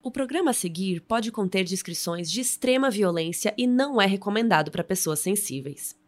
O programa a seguir pode conter descrições de extrema violência e não é recomendado para pessoas sensíveis.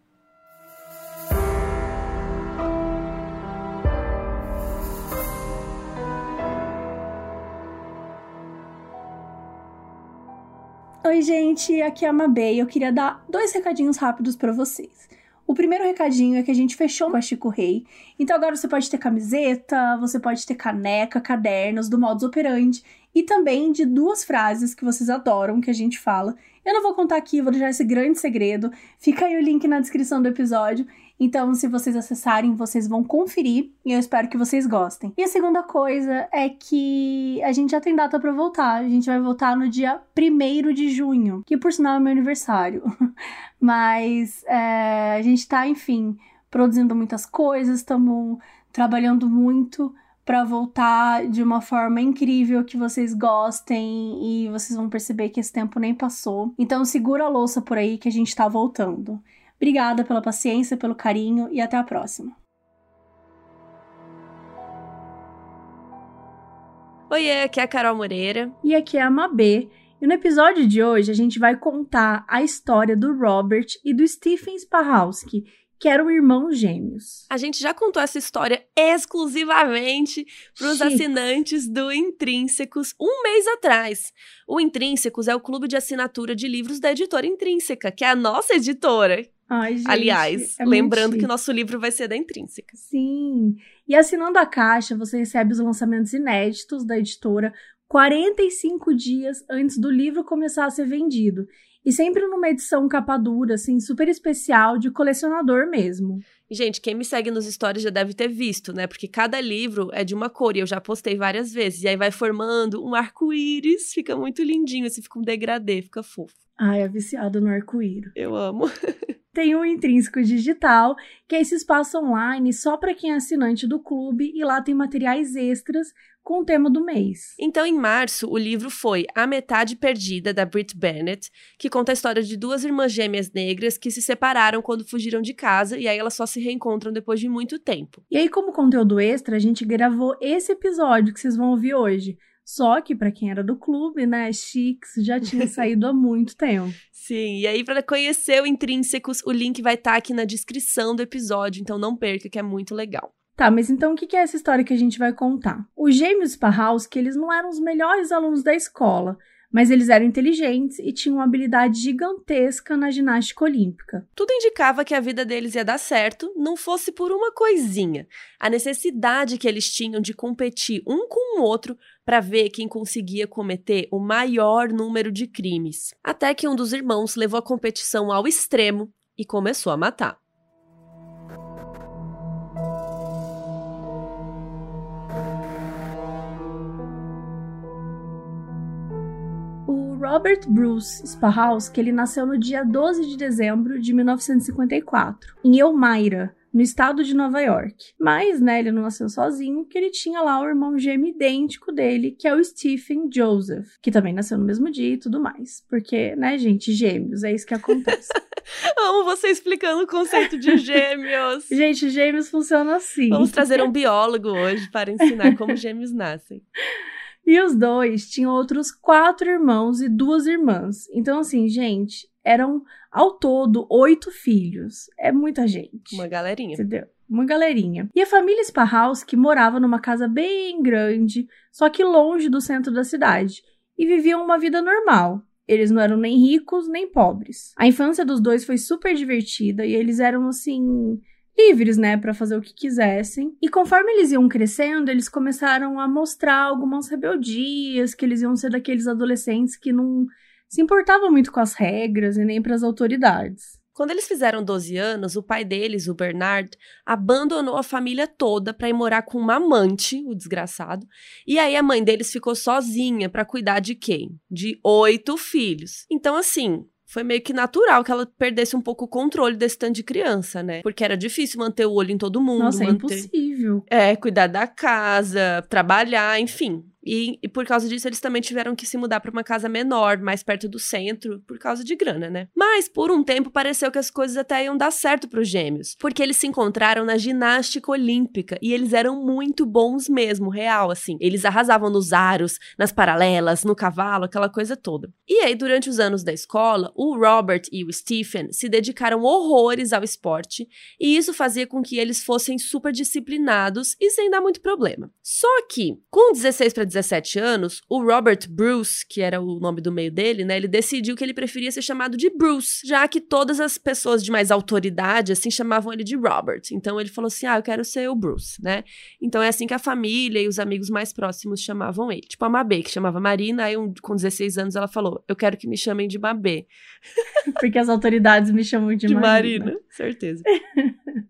Oi, gente, aqui é a Mabê e eu queria dar dois recadinhos rápidos para vocês. O primeiro recadinho é que a gente fechou com a Chico Rei, então agora você pode ter camiseta, você pode ter caneca, cadernos do modus operandi e também de duas frases que vocês adoram que a gente fala. Eu não vou contar aqui, vou deixar esse grande segredo. Fica aí o link na descrição do episódio. Então, se vocês acessarem, vocês vão conferir e eu espero que vocês gostem. E a segunda coisa é que a gente já tem data para voltar. A gente vai voltar no dia 1 de junho, que por sinal é meu aniversário. Mas é, a gente tá, enfim, produzindo muitas coisas, estamos trabalhando muito para voltar de uma forma incrível que vocês gostem e vocês vão perceber que esse tempo nem passou. Então segura a louça por aí que a gente tá voltando. Obrigada pela paciência, pelo carinho e até a próxima. Oiê, aqui é a Carol Moreira. E aqui é a Mabê. E no episódio de hoje a gente vai contar a história do Robert e do Stephen Spahowski, que eram irmãos gêmeos. A gente já contou essa história exclusivamente para os assinantes do Intrínsecos um mês atrás. O Intrínsecos é o clube de assinatura de livros da editora Intrínseca, que é a nossa editora. Ai, gente, Aliás, é lembrando que nosso livro vai ser da Intrínseca. Sim. E assinando a caixa, você recebe os lançamentos inéditos da editora 45 dias antes do livro começar a ser vendido. E sempre numa edição capa dura, assim, super especial, de colecionador mesmo. Gente, quem me segue nos stories já deve ter visto, né? Porque cada livro é de uma cor e eu já postei várias vezes. E aí vai formando um arco-íris, fica muito lindinho, assim, fica um degradê, fica fofo. Ai, é viciado no arco-íris. Eu amo. Tem o Intrínseco Digital, que é esse espaço online só para quem é assinante do clube e lá tem materiais extras com o tema do mês. Então, em março, o livro foi A Metade Perdida, da Brit Bennett, que conta a história de duas irmãs gêmeas negras que se separaram quando fugiram de casa e aí elas só se reencontram depois de muito tempo. E aí, como conteúdo extra, a gente gravou esse episódio que vocês vão ouvir hoje. Só que, para quem era do clube, né, Chics já tinha saído há muito tempo. Sim, e aí para conhecer o Intrínsecos, o link vai estar tá aqui na descrição do episódio, então não perca, que é muito legal. Tá, mas então o que é essa história que a gente vai contar? Os gêmeos que eles não eram os melhores alunos da escola, mas eles eram inteligentes e tinham uma habilidade gigantesca na ginástica olímpica. Tudo indicava que a vida deles ia dar certo, não fosse por uma coisinha: a necessidade que eles tinham de competir um com o outro para ver quem conseguia cometer o maior número de crimes. Até que um dos irmãos levou a competição ao extremo e começou a matar. Robert Bruce Spahowski, ele nasceu no dia 12 de dezembro de 1954, em Elmira, no estado de Nova York. Mas, né, ele não nasceu sozinho, que ele tinha lá o irmão gêmeo idêntico dele, que é o Stephen Joseph, que também nasceu no mesmo dia e tudo mais. Porque, né, gente, gêmeos, é isso que acontece. Amo você explicando o conceito de gêmeos. gente, gêmeos funcionam assim. Vamos trazer um biólogo hoje para ensinar como gêmeos nascem. E os dois tinham outros quatro irmãos e duas irmãs. Então, assim, gente, eram ao todo oito filhos. É muita gente. Uma galerinha. Entendeu? Uma galerinha. E a família Sparrowski morava numa casa bem grande, só que longe do centro da cidade. E viviam uma vida normal. Eles não eram nem ricos nem pobres. A infância dos dois foi super divertida e eles eram assim livres, né, para fazer o que quisessem. E conforme eles iam crescendo, eles começaram a mostrar algumas rebeldias, que eles iam ser daqueles adolescentes que não se importavam muito com as regras e nem para as autoridades. Quando eles fizeram 12 anos, o pai deles, o Bernard, abandonou a família toda para ir morar com uma amante, o desgraçado. E aí a mãe deles ficou sozinha para cuidar de quem? De oito filhos. Então, assim, foi meio que natural que ela perdesse um pouco o controle desse tanto de criança, né? Porque era difícil manter o olho em todo mundo. Nossa, manter... é impossível. É, cuidar da casa, trabalhar, enfim. E, e, por causa disso, eles também tiveram que se mudar para uma casa menor, mais perto do centro, por causa de grana, né? Mas por um tempo pareceu que as coisas até iam dar certo para os gêmeos, porque eles se encontraram na ginástica olímpica e eles eram muito bons mesmo, real, assim. Eles arrasavam nos aros, nas paralelas, no cavalo, aquela coisa toda. E aí, durante os anos da escola, o Robert e o Stephen se dedicaram horrores ao esporte e isso fazia com que eles fossem super disciplinados e sem dar muito problema. Só que, com 16 para 17 anos, o Robert Bruce, que era o nome do meio dele, né, ele decidiu que ele preferia ser chamado de Bruce, já que todas as pessoas de mais autoridade, assim, chamavam ele de Robert. Então ele falou assim: ah, eu quero ser o Bruce, né? Então é assim que a família e os amigos mais próximos chamavam ele. Tipo a Mabê, que chamava Marina, aí com 16 anos ela falou: eu quero que me chamem de Mabê. Porque as autoridades me chamam de, de Marina. Marina. Certeza.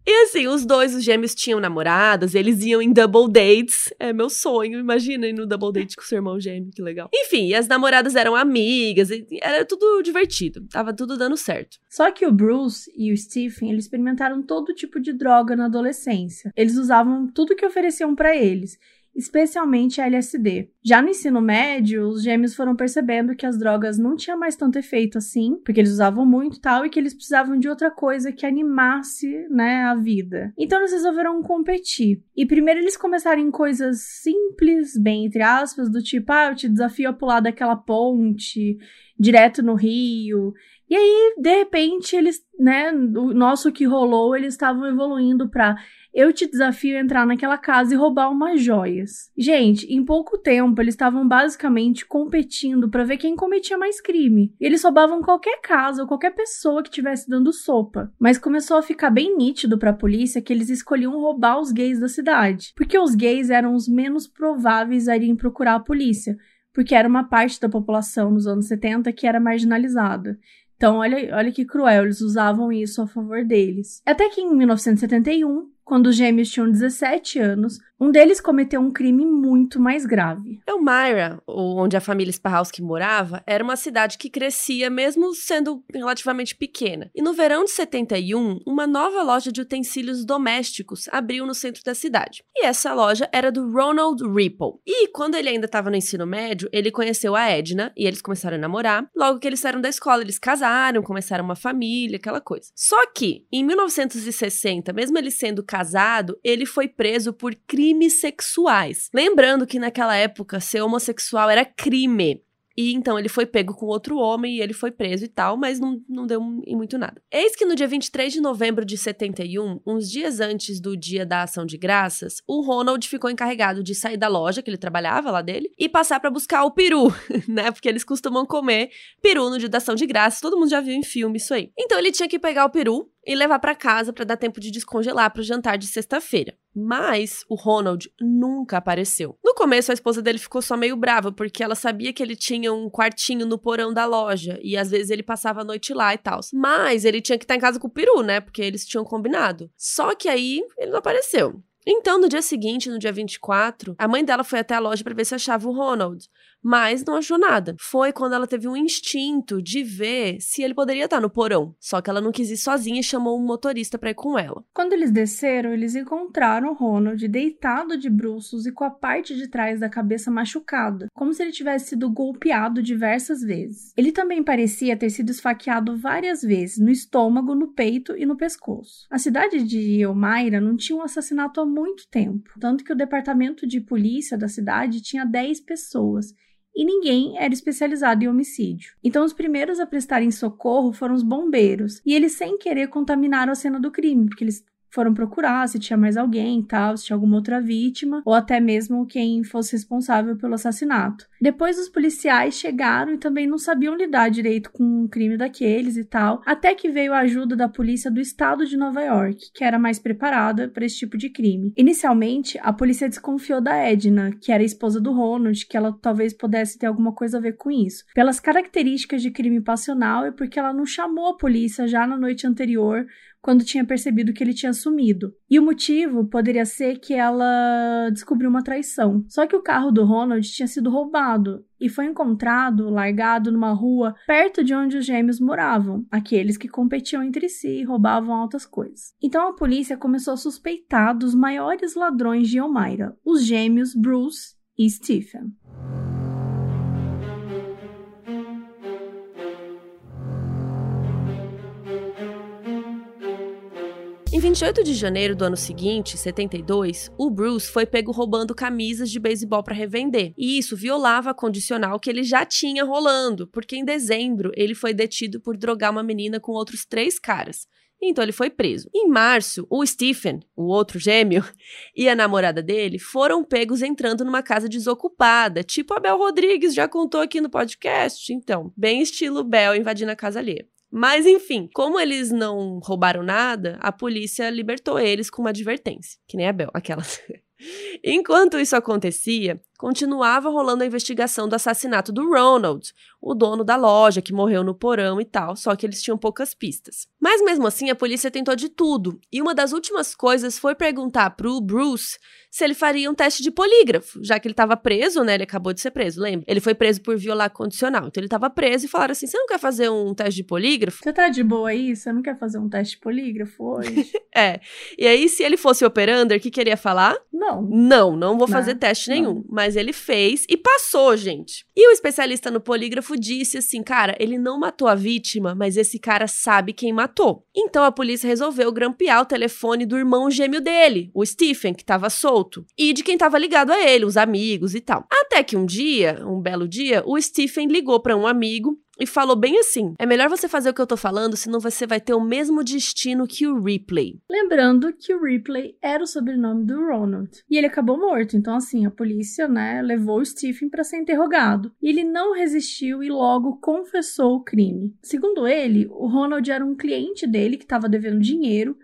e assim, os dois, os gêmeos, tinham namoradas, eles iam em double dates. É meu sonho, imagina ir no double date com seu irmão gêmeo, que legal. Enfim, e as namoradas eram amigas, era tudo divertido, tava tudo dando certo. Só que o Bruce e o Stephen, eles experimentaram todo tipo de droga na adolescência. Eles usavam tudo que ofereciam para eles especialmente a LSD. Já no ensino médio, os gêmeos foram percebendo que as drogas não tinham mais tanto efeito assim, porque eles usavam muito e tal, e que eles precisavam de outra coisa que animasse, né, a vida. Então eles resolveram competir. E primeiro eles começaram em coisas simples, bem entre aspas, do tipo, ah, eu te desafio a pular daquela ponte direto no rio. E aí, de repente, eles, né, o nosso que rolou, eles estavam evoluindo para eu te desafio a entrar naquela casa e roubar umas joias. Gente, em pouco tempo eles estavam basicamente competindo para ver quem cometia mais crime. E eles roubavam qualquer casa ou qualquer pessoa que estivesse dando sopa. Mas começou a ficar bem nítido para a polícia que eles escolhiam roubar os gays da cidade, porque os gays eram os menos prováveis a irem procurar a polícia, porque era uma parte da população nos anos 70 que era marginalizada. Então, olha, olha que cruel, eles usavam isso a favor deles. Até que em 1971, quando os gêmeos tinham 17 anos, um deles cometeu um crime muito mais grave. Elmira, onde a família Sparrowski morava, era uma cidade que crescia mesmo sendo relativamente pequena. E no verão de 71, uma nova loja de utensílios domésticos abriu no centro da cidade. E essa loja era do Ronald Ripple. E quando ele ainda estava no ensino médio, ele conheceu a Edna e eles começaram a namorar. Logo que eles saíram da escola, eles casaram, começaram uma família, aquela coisa. Só que, em 1960, mesmo ele sendo casado, casado, ele foi preso por crimes sexuais. Lembrando que naquela época ser homossexual era crime. E então ele foi pego com outro homem e ele foi preso e tal, mas não, não deu em muito nada. Eis que no dia 23 de novembro de 71, uns dias antes do dia da ação de graças, o Ronald ficou encarregado de sair da loja que ele trabalhava lá dele e passar para buscar o peru, né? Porque eles costumam comer peru no dia da ação de graças, todo mundo já viu em filme isso aí. Então ele tinha que pegar o peru e levar para casa para dar tempo de descongelar para o jantar de sexta-feira. Mas o Ronald nunca apareceu. No começo, a esposa dele ficou só meio brava, porque ela sabia que ele tinha um quartinho no porão da loja e às vezes ele passava a noite lá e tal. Mas ele tinha que estar em casa com o peru, né? Porque eles tinham combinado. Só que aí ele não apareceu. Então, no dia seguinte, no dia 24, a mãe dela foi até a loja para ver se achava o Ronald mas não achou nada. Foi quando ela teve um instinto de ver se ele poderia estar no porão. Só que ela não quis ir sozinha e chamou um motorista para ir com ela. Quando eles desceram, eles encontraram Ronald deitado de bruços e com a parte de trás da cabeça machucada, como se ele tivesse sido golpeado diversas vezes. Ele também parecia ter sido esfaqueado várias vezes no estômago, no peito e no pescoço. A cidade de Elmira não tinha um assassinato há muito tempo, tanto que o departamento de polícia da cidade tinha 10 pessoas e ninguém era especializado em homicídio. Então, os primeiros a prestarem socorro foram os bombeiros, e eles, sem querer, contaminaram a cena do crime, porque eles foram procurar se tinha mais alguém tal, se tinha alguma outra vítima, ou até mesmo quem fosse responsável pelo assassinato. Depois os policiais chegaram e também não sabiam lidar direito com um crime daqueles e tal, até que veio a ajuda da polícia do estado de Nova York, que era mais preparada para esse tipo de crime. Inicialmente, a polícia desconfiou da Edna, que era a esposa do Ronald, que ela talvez pudesse ter alguma coisa a ver com isso, pelas características de crime passional e porque ela não chamou a polícia já na noite anterior quando tinha percebido que ele tinha sumido. E o motivo poderia ser que ela descobriu uma traição. Só que o carro do Ronald tinha sido roubado e foi encontrado largado numa rua perto de onde os gêmeos moravam, aqueles que competiam entre si e roubavam altas coisas. Então a polícia começou a suspeitar dos maiores ladrões de Elmira, os gêmeos Bruce e Stephen. Em 28 de janeiro do ano seguinte, 72, o Bruce foi pego roubando camisas de beisebol para revender. E isso violava a condicional que ele já tinha rolando, porque em dezembro ele foi detido por drogar uma menina com outros três caras. Então ele foi preso. Em março, o Stephen, o outro gêmeo, e a namorada dele foram pegos entrando numa casa desocupada, tipo a Bel Rodrigues já contou aqui no podcast. Então, bem estilo Bel invadindo a casa alheia. Mas enfim, como eles não roubaram nada, a polícia libertou eles com uma advertência, que nem a Bel, aquelas. Enquanto isso acontecia, continuava rolando a investigação do assassinato do Ronald, o dono da loja que morreu no porão e tal, só que eles tinham poucas pistas. Mas mesmo assim, a polícia tentou de tudo, e uma das últimas coisas foi perguntar pro Bruce se ele faria um teste de polígrafo, já que ele estava preso, né? Ele acabou de ser preso, lembra? Ele foi preso por violar condicional. Então ele estava preso e falaram assim: "Você não quer fazer um teste de polígrafo?" Você tá de boa aí? Você não quer fazer um teste de polígrafo hoje? é. E aí se ele fosse operander, o que queria falar? Não. Não, não vou fazer não, teste nenhum. Não. Mas ele fez e passou, gente. E o especialista no polígrafo disse assim: cara, ele não matou a vítima, mas esse cara sabe quem matou. Então a polícia resolveu grampear o telefone do irmão gêmeo dele, o Stephen, que estava solto, e de quem estava ligado a ele, os amigos e tal. Até que um dia, um belo dia, o Stephen ligou para um amigo e falou bem assim: é melhor você fazer o que eu tô falando, senão você vai ter o mesmo destino que o Ripley. Lembrando que o Ripley era o sobrenome do Ronald. E ele acabou morto, então assim, a polícia, né, levou o Stephen para ser interrogado. E ele não resistiu e logo confessou o crime. Segundo ele, o Ronald era um cliente dele que estava devendo dinheiro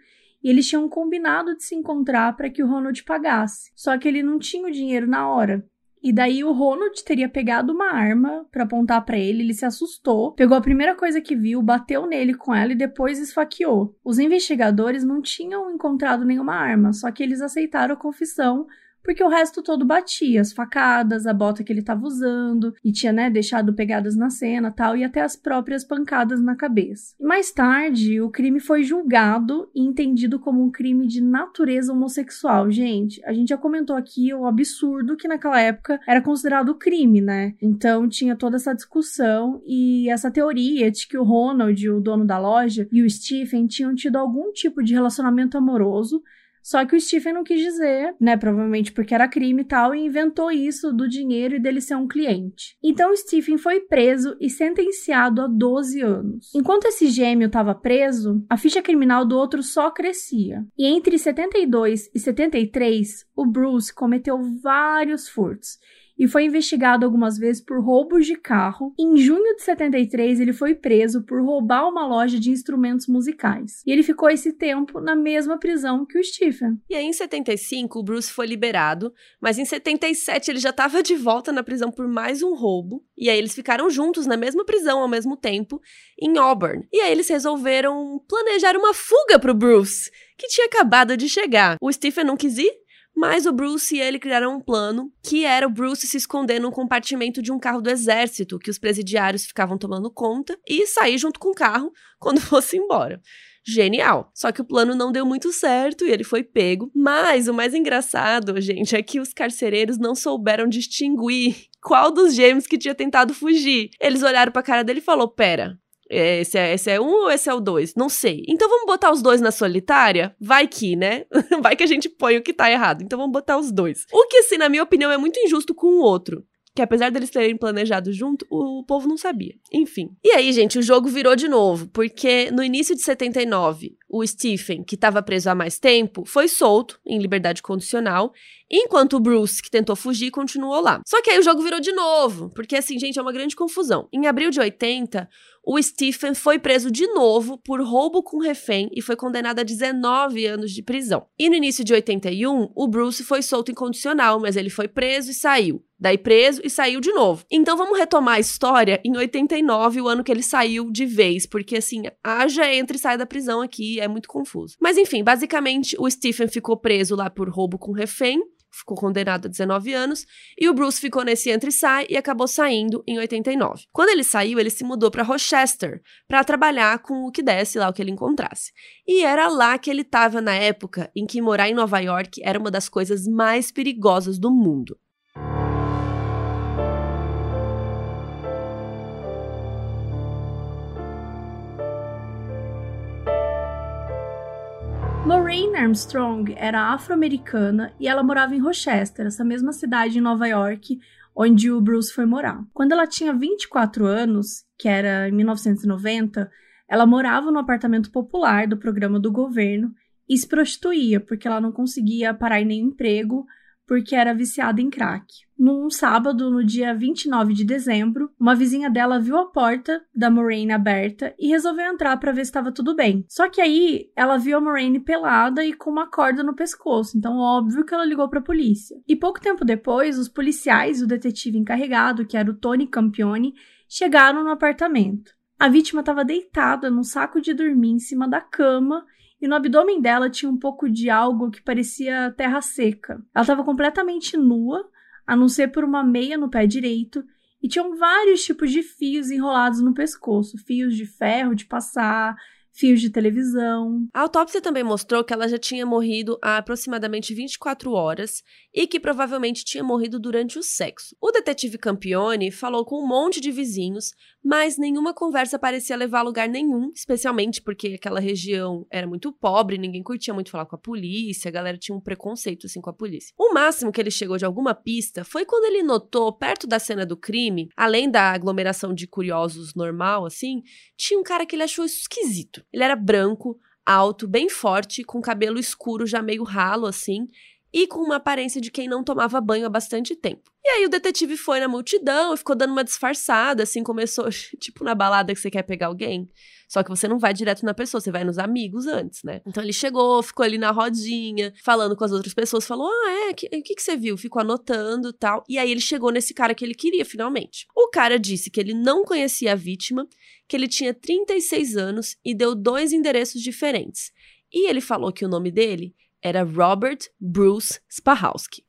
e eles tinham combinado de se encontrar para que o Ronald pagasse. Só que ele não tinha o dinheiro na hora. E daí o Ronald teria pegado uma arma para apontar para ele, ele se assustou, pegou a primeira coisa que viu, bateu nele com ela e depois esfaqueou. Os investigadores não tinham encontrado nenhuma arma, só que eles aceitaram a confissão porque o resto todo batia, as facadas, a bota que ele estava usando, e tinha, né, deixado pegadas na cena tal, e até as próprias pancadas na cabeça. Mais tarde, o crime foi julgado e entendido como um crime de natureza homossexual. Gente, a gente já comentou aqui o absurdo que naquela época era considerado crime, né? Então tinha toda essa discussão e essa teoria de que o Ronald, o dono da loja, e o Stephen tinham tido algum tipo de relacionamento amoroso só que o Stephen não quis dizer, né? Provavelmente porque era crime e tal, e inventou isso do dinheiro e dele ser um cliente. Então o Stephen foi preso e sentenciado a 12 anos. Enquanto esse gêmeo estava preso, a ficha criminal do outro só crescia. E entre 72 e 73, o Bruce cometeu vários furtos e foi investigado algumas vezes por roubos de carro. Em junho de 73, ele foi preso por roubar uma loja de instrumentos musicais. E ele ficou esse tempo na mesma prisão que o Stephen. E aí, em 75, o Bruce foi liberado, mas em 77 ele já estava de volta na prisão por mais um roubo. E aí eles ficaram juntos na mesma prisão ao mesmo tempo, em Auburn. E aí eles resolveram planejar uma fuga pro Bruce, que tinha acabado de chegar. O Stephen não quis ir, mas o Bruce e ele criaram um plano que era o Bruce se esconder num compartimento de um carro do exército que os presidiários ficavam tomando conta e sair junto com o carro quando fosse embora. Genial. Só que o plano não deu muito certo e ele foi pego. Mas o mais engraçado, gente, é que os carcereiros não souberam distinguir qual dos gêmeos que tinha tentado fugir. Eles olharam pra cara dele e falou: "Pera, esse é, esse é um ou esse é o dois? Não sei. Então vamos botar os dois na solitária? Vai que, né? Vai que a gente põe o que tá errado. Então vamos botar os dois. O que, assim, na minha opinião, é muito injusto com o outro que apesar deles terem planejado junto, o povo não sabia. Enfim. E aí, gente, o jogo virou de novo, porque no início de 79, o Stephen, que estava preso há mais tempo, foi solto em liberdade condicional, enquanto o Bruce, que tentou fugir, continuou lá. Só que aí o jogo virou de novo, porque assim, gente, é uma grande confusão. Em abril de 80, o Stephen foi preso de novo por roubo com refém e foi condenado a 19 anos de prisão. E no início de 81, o Bruce foi solto incondicional, mas ele foi preso e saiu. Daí preso e saiu de novo. Então vamos retomar a história em 89, o ano que ele saiu de vez, porque assim, haja entra e sai da prisão aqui, é muito confuso. Mas enfim, basicamente o Stephen ficou preso lá por roubo com refém ficou condenado a 19 anos, e o Bruce ficou nesse entra e sai e acabou saindo em 89. Quando ele saiu, ele se mudou para Rochester para trabalhar com o que desse lá, o que ele encontrasse. E era lá que ele estava na época em que morar em Nova York era uma das coisas mais perigosas do mundo. Lorraine Armstrong era afro-americana e ela morava em Rochester, essa mesma cidade em Nova York, onde o Bruce foi morar. Quando ela tinha 24 anos, que era em 1990, ela morava no apartamento popular do programa do governo e se prostituía porque ela não conseguia parar em nenhum emprego porque era viciada em crack. Num sábado, no dia 29 de dezembro, uma vizinha dela viu a porta da Moraine aberta e resolveu entrar para ver se estava tudo bem. Só que aí ela viu a Moraine pelada e com uma corda no pescoço, então óbvio que ela ligou para a polícia. E pouco tempo depois, os policiais e o detetive encarregado, que era o Tony Campione, chegaram no apartamento. A vítima estava deitada num saco de dormir em cima da cama e no abdômen dela tinha um pouco de algo que parecia terra seca. Ela estava completamente nua, a não ser por uma meia no pé direito, e tinham vários tipos de fios enrolados no pescoço fios de ferro de passar, fios de televisão. A autópsia também mostrou que ela já tinha morrido há aproximadamente 24 horas e que provavelmente tinha morrido durante o sexo. O detetive Campione falou com um monte de vizinhos, mas nenhuma conversa parecia levar a lugar nenhum, especialmente porque aquela região era muito pobre, ninguém curtia muito falar com a polícia, a galera tinha um preconceito assim com a polícia. O máximo que ele chegou de alguma pista foi quando ele notou perto da cena do crime, além da aglomeração de curiosos normal assim, tinha um cara que ele achou esquisito. Ele era branco, alto, bem forte, com cabelo escuro já meio ralo assim, e com uma aparência de quem não tomava banho há bastante tempo. E aí o detetive foi na multidão e ficou dando uma disfarçada, assim, começou, tipo na balada que você quer pegar alguém. Só que você não vai direto na pessoa, você vai nos amigos antes, né? Então ele chegou, ficou ali na rodinha, falando com as outras pessoas, falou: Ah, é, o que, que, que você viu? Ficou anotando tal. E aí ele chegou nesse cara que ele queria, finalmente. O cara disse que ele não conhecia a vítima, que ele tinha 36 anos e deu dois endereços diferentes. E ele falou que o nome dele era Robert Bruce Spahowski.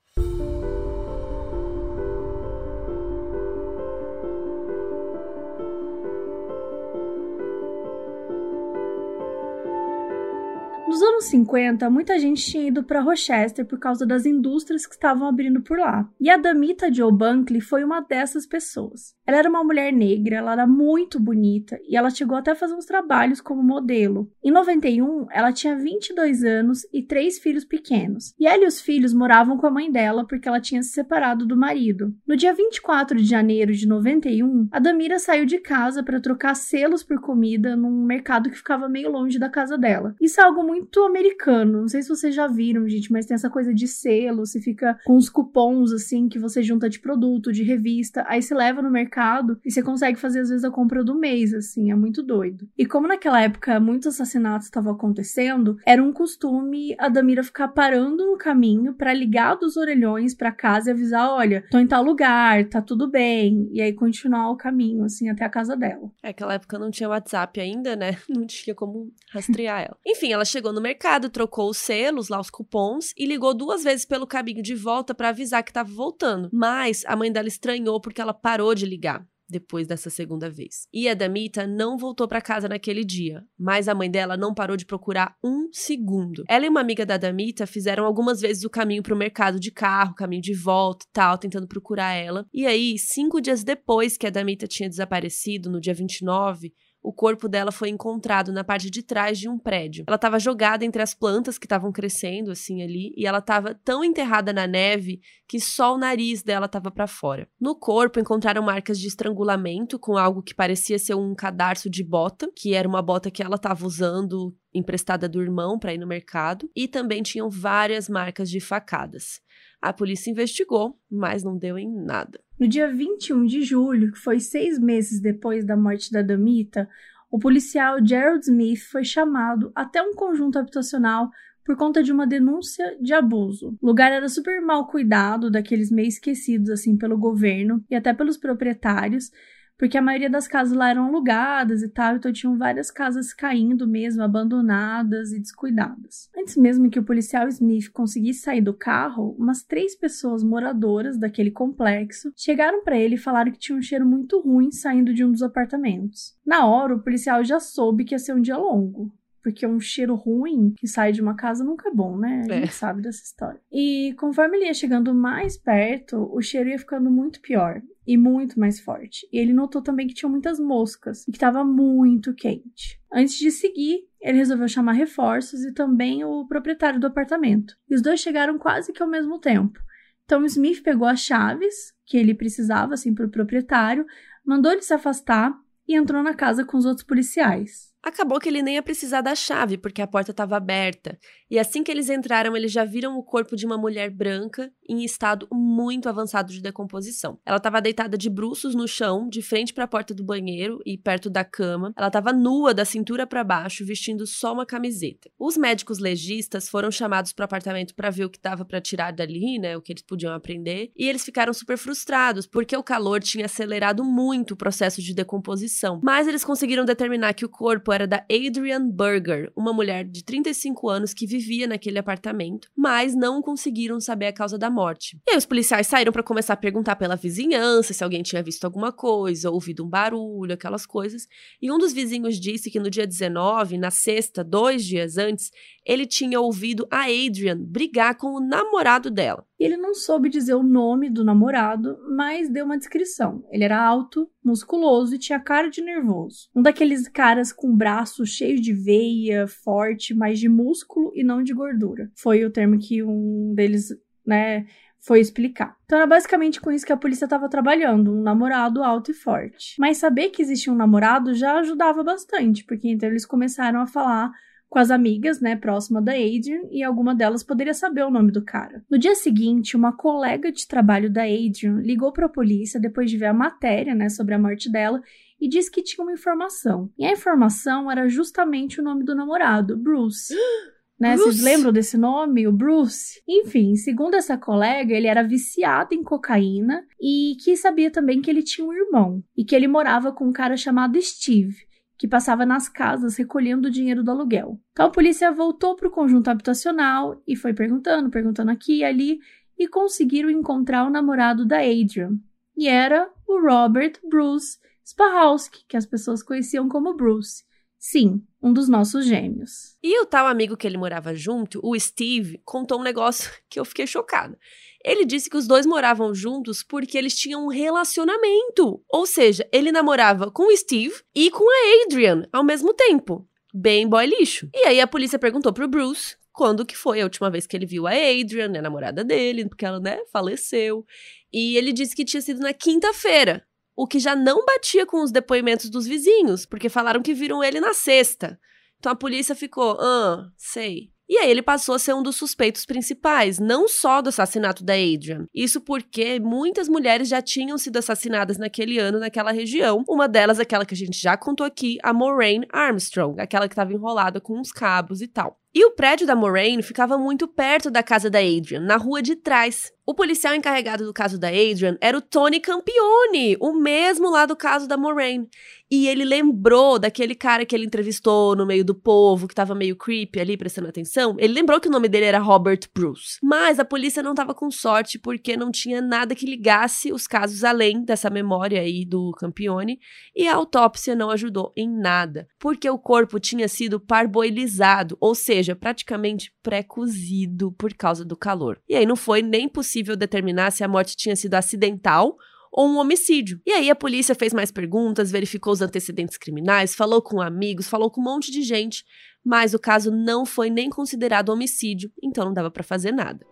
Anos 50, muita gente tinha ido para Rochester por causa das indústrias que estavam abrindo por lá. E a Damita Joe Bunkley foi uma dessas pessoas. Ela era uma mulher negra, ela era muito bonita e ela chegou até a fazer uns trabalhos como modelo. Em 91, ela tinha 22 anos e três filhos pequenos. E ela e os filhos moravam com a mãe dela porque ela tinha se separado do marido. No dia 24 de janeiro de 91, a Damira saiu de casa para trocar selos por comida num mercado que ficava meio longe da casa dela. Isso é algo muito muito americano. Não sei se vocês já viram, gente, mas tem essa coisa de selo, você fica com os cupons assim que você junta de produto, de revista, aí você leva no mercado e você consegue fazer às vezes a compra do mês, assim, é muito doido. E como naquela época muitos assassinatos estavam acontecendo, era um costume a Damira ficar parando no caminho para ligar dos orelhões para casa e avisar, olha, tô em tal lugar, tá tudo bem, e aí continuar o caminho assim até a casa dela. É, aquela época não tinha WhatsApp ainda, né? Não tinha como rastrear ela. Enfim, ela chegou no mercado, trocou os selos, lá os cupons, e ligou duas vezes pelo caminho de volta para avisar que estava voltando. Mas a mãe dela estranhou porque ela parou de ligar depois dessa segunda vez. E a Damita não voltou para casa naquele dia, mas a mãe dela não parou de procurar um segundo. Ela e uma amiga da Damita fizeram algumas vezes o caminho para o mercado de carro, caminho de volta e tal, tentando procurar ela. E aí, cinco dias depois que a Damita tinha desaparecido, no dia 29, o corpo dela foi encontrado na parte de trás de um prédio. Ela estava jogada entre as plantas que estavam crescendo assim ali e ela estava tão enterrada na neve que só o nariz dela estava para fora. No corpo encontraram marcas de estrangulamento com algo que parecia ser um cadarço de bota, que era uma bota que ela estava usando emprestada do irmão para ir no mercado, e também tinham várias marcas de facadas. A polícia investigou, mas não deu em nada. No dia 21 de julho, que foi seis meses depois da morte da Damita, o policial Gerald Smith foi chamado até um conjunto habitacional por conta de uma denúncia de abuso. O lugar era super mal cuidado, daqueles meio esquecidos assim pelo governo e até pelos proprietários, porque a maioria das casas lá eram alugadas e tal, então tinham várias casas caindo mesmo, abandonadas e descuidadas. Antes mesmo que o policial Smith conseguisse sair do carro, umas três pessoas moradoras daquele complexo chegaram para ele e falaram que tinha um cheiro muito ruim saindo de um dos apartamentos. Na hora, o policial já soube que ia ser um dia longo. Porque um cheiro ruim que sai de uma casa nunca é bom, né? A É. gente sabe dessa história. E conforme ele ia chegando mais perto, o cheiro ia ficando muito pior e muito mais forte. E ele notou também que tinha muitas moscas e que estava muito quente. Antes de seguir, ele resolveu chamar reforços e também o proprietário do apartamento. E os dois chegaram quase que ao mesmo tempo. Então Smith pegou as chaves que ele precisava assim para o proprietário, mandou ele se afastar e entrou na casa com os outros policiais. Acabou que ele nem ia precisar da chave, porque a porta estava aberta. E assim que eles entraram, eles já viram o corpo de uma mulher branca em estado muito avançado de decomposição. Ela estava deitada de bruços no chão, de frente para a porta do banheiro e perto da cama. Ela estava nua da cintura para baixo, vestindo só uma camiseta. Os médicos legistas foram chamados para o apartamento para ver o que dava para tirar dali, né, o que eles podiam aprender, e eles ficaram super frustrados, porque o calor tinha acelerado muito o processo de decomposição. Mas eles conseguiram determinar que o corpo era da Adrian Berger, uma mulher de 35 anos que vivia naquele apartamento, mas não conseguiram saber a causa da morte. E aí os policiais saíram para começar a perguntar pela vizinhança se alguém tinha visto alguma coisa, ouvido um barulho, aquelas coisas. E um dos vizinhos disse que no dia 19, na sexta, dois dias antes, ele tinha ouvido a Adrian brigar com o namorado dela. Ele não soube dizer o nome do namorado, mas deu uma descrição. Ele era alto, musculoso e tinha cara de nervoso. Um daqueles caras com braços cheios de veia, forte, mas de músculo e não de gordura. Foi o termo que um deles, né, foi explicar. Então era basicamente com isso que a polícia estava trabalhando, um namorado alto e forte. Mas saber que existia um namorado já ajudava bastante, porque então eles começaram a falar com as amigas, né, próxima da Adrian, e alguma delas poderia saber o nome do cara. No dia seguinte, uma colega de trabalho da Adrian ligou para a polícia depois de ver a matéria, né, sobre a morte dela e disse que tinha uma informação. E a informação era justamente o nome do namorado, Bruce. Né? Vocês lembram desse nome, o Bruce? Enfim, segundo essa colega, ele era viciado em cocaína e que sabia também que ele tinha um irmão e que ele morava com um cara chamado Steve que passava nas casas recolhendo o dinheiro do aluguel. Então a polícia voltou para o conjunto habitacional e foi perguntando, perguntando aqui e ali, e conseguiram encontrar o namorado da Adrian. E era o Robert Bruce Spahowski, que as pessoas conheciam como Bruce. Sim, um dos nossos gêmeos. E o tal amigo que ele morava junto, o Steve, contou um negócio que eu fiquei chocada. Ele disse que os dois moravam juntos porque eles tinham um relacionamento. Ou seja, ele namorava com o Steve e com a Adrian ao mesmo tempo. Bem boy lixo. E aí a polícia perguntou pro Bruce quando que foi a última vez que ele viu a Adrian, a namorada dele, porque ela, né, faleceu. E ele disse que tinha sido na quinta-feira, o que já não batia com os depoimentos dos vizinhos, porque falaram que viram ele na sexta. Então a polícia ficou, ah, sei. E aí ele passou a ser um dos suspeitos principais, não só do assassinato da Adrian. Isso porque muitas mulheres já tinham sido assassinadas naquele ano naquela região. Uma delas, aquela que a gente já contou aqui, a Maureen Armstrong, aquela que estava enrolada com uns cabos e tal. E o prédio da Maureen ficava muito perto da casa da Adrian, na rua de trás. O policial encarregado do caso da Adrian era o Tony Campione, o mesmo lá do caso da Maureen. E ele lembrou daquele cara que ele entrevistou no meio do povo, que tava meio creepy ali, prestando atenção. Ele lembrou que o nome dele era Robert Bruce. Mas a polícia não tava com sorte, porque não tinha nada que ligasse os casos além dessa memória aí do Campione. E a autópsia não ajudou em nada, porque o corpo tinha sido parboilizado, ou seja, praticamente pré-cozido por causa do calor. E aí não foi nem possível determinar se a morte tinha sido acidental ou um homicídio. E aí a polícia fez mais perguntas, verificou os antecedentes criminais, falou com amigos, falou com um monte de gente, mas o caso não foi nem considerado homicídio, então não dava para fazer nada.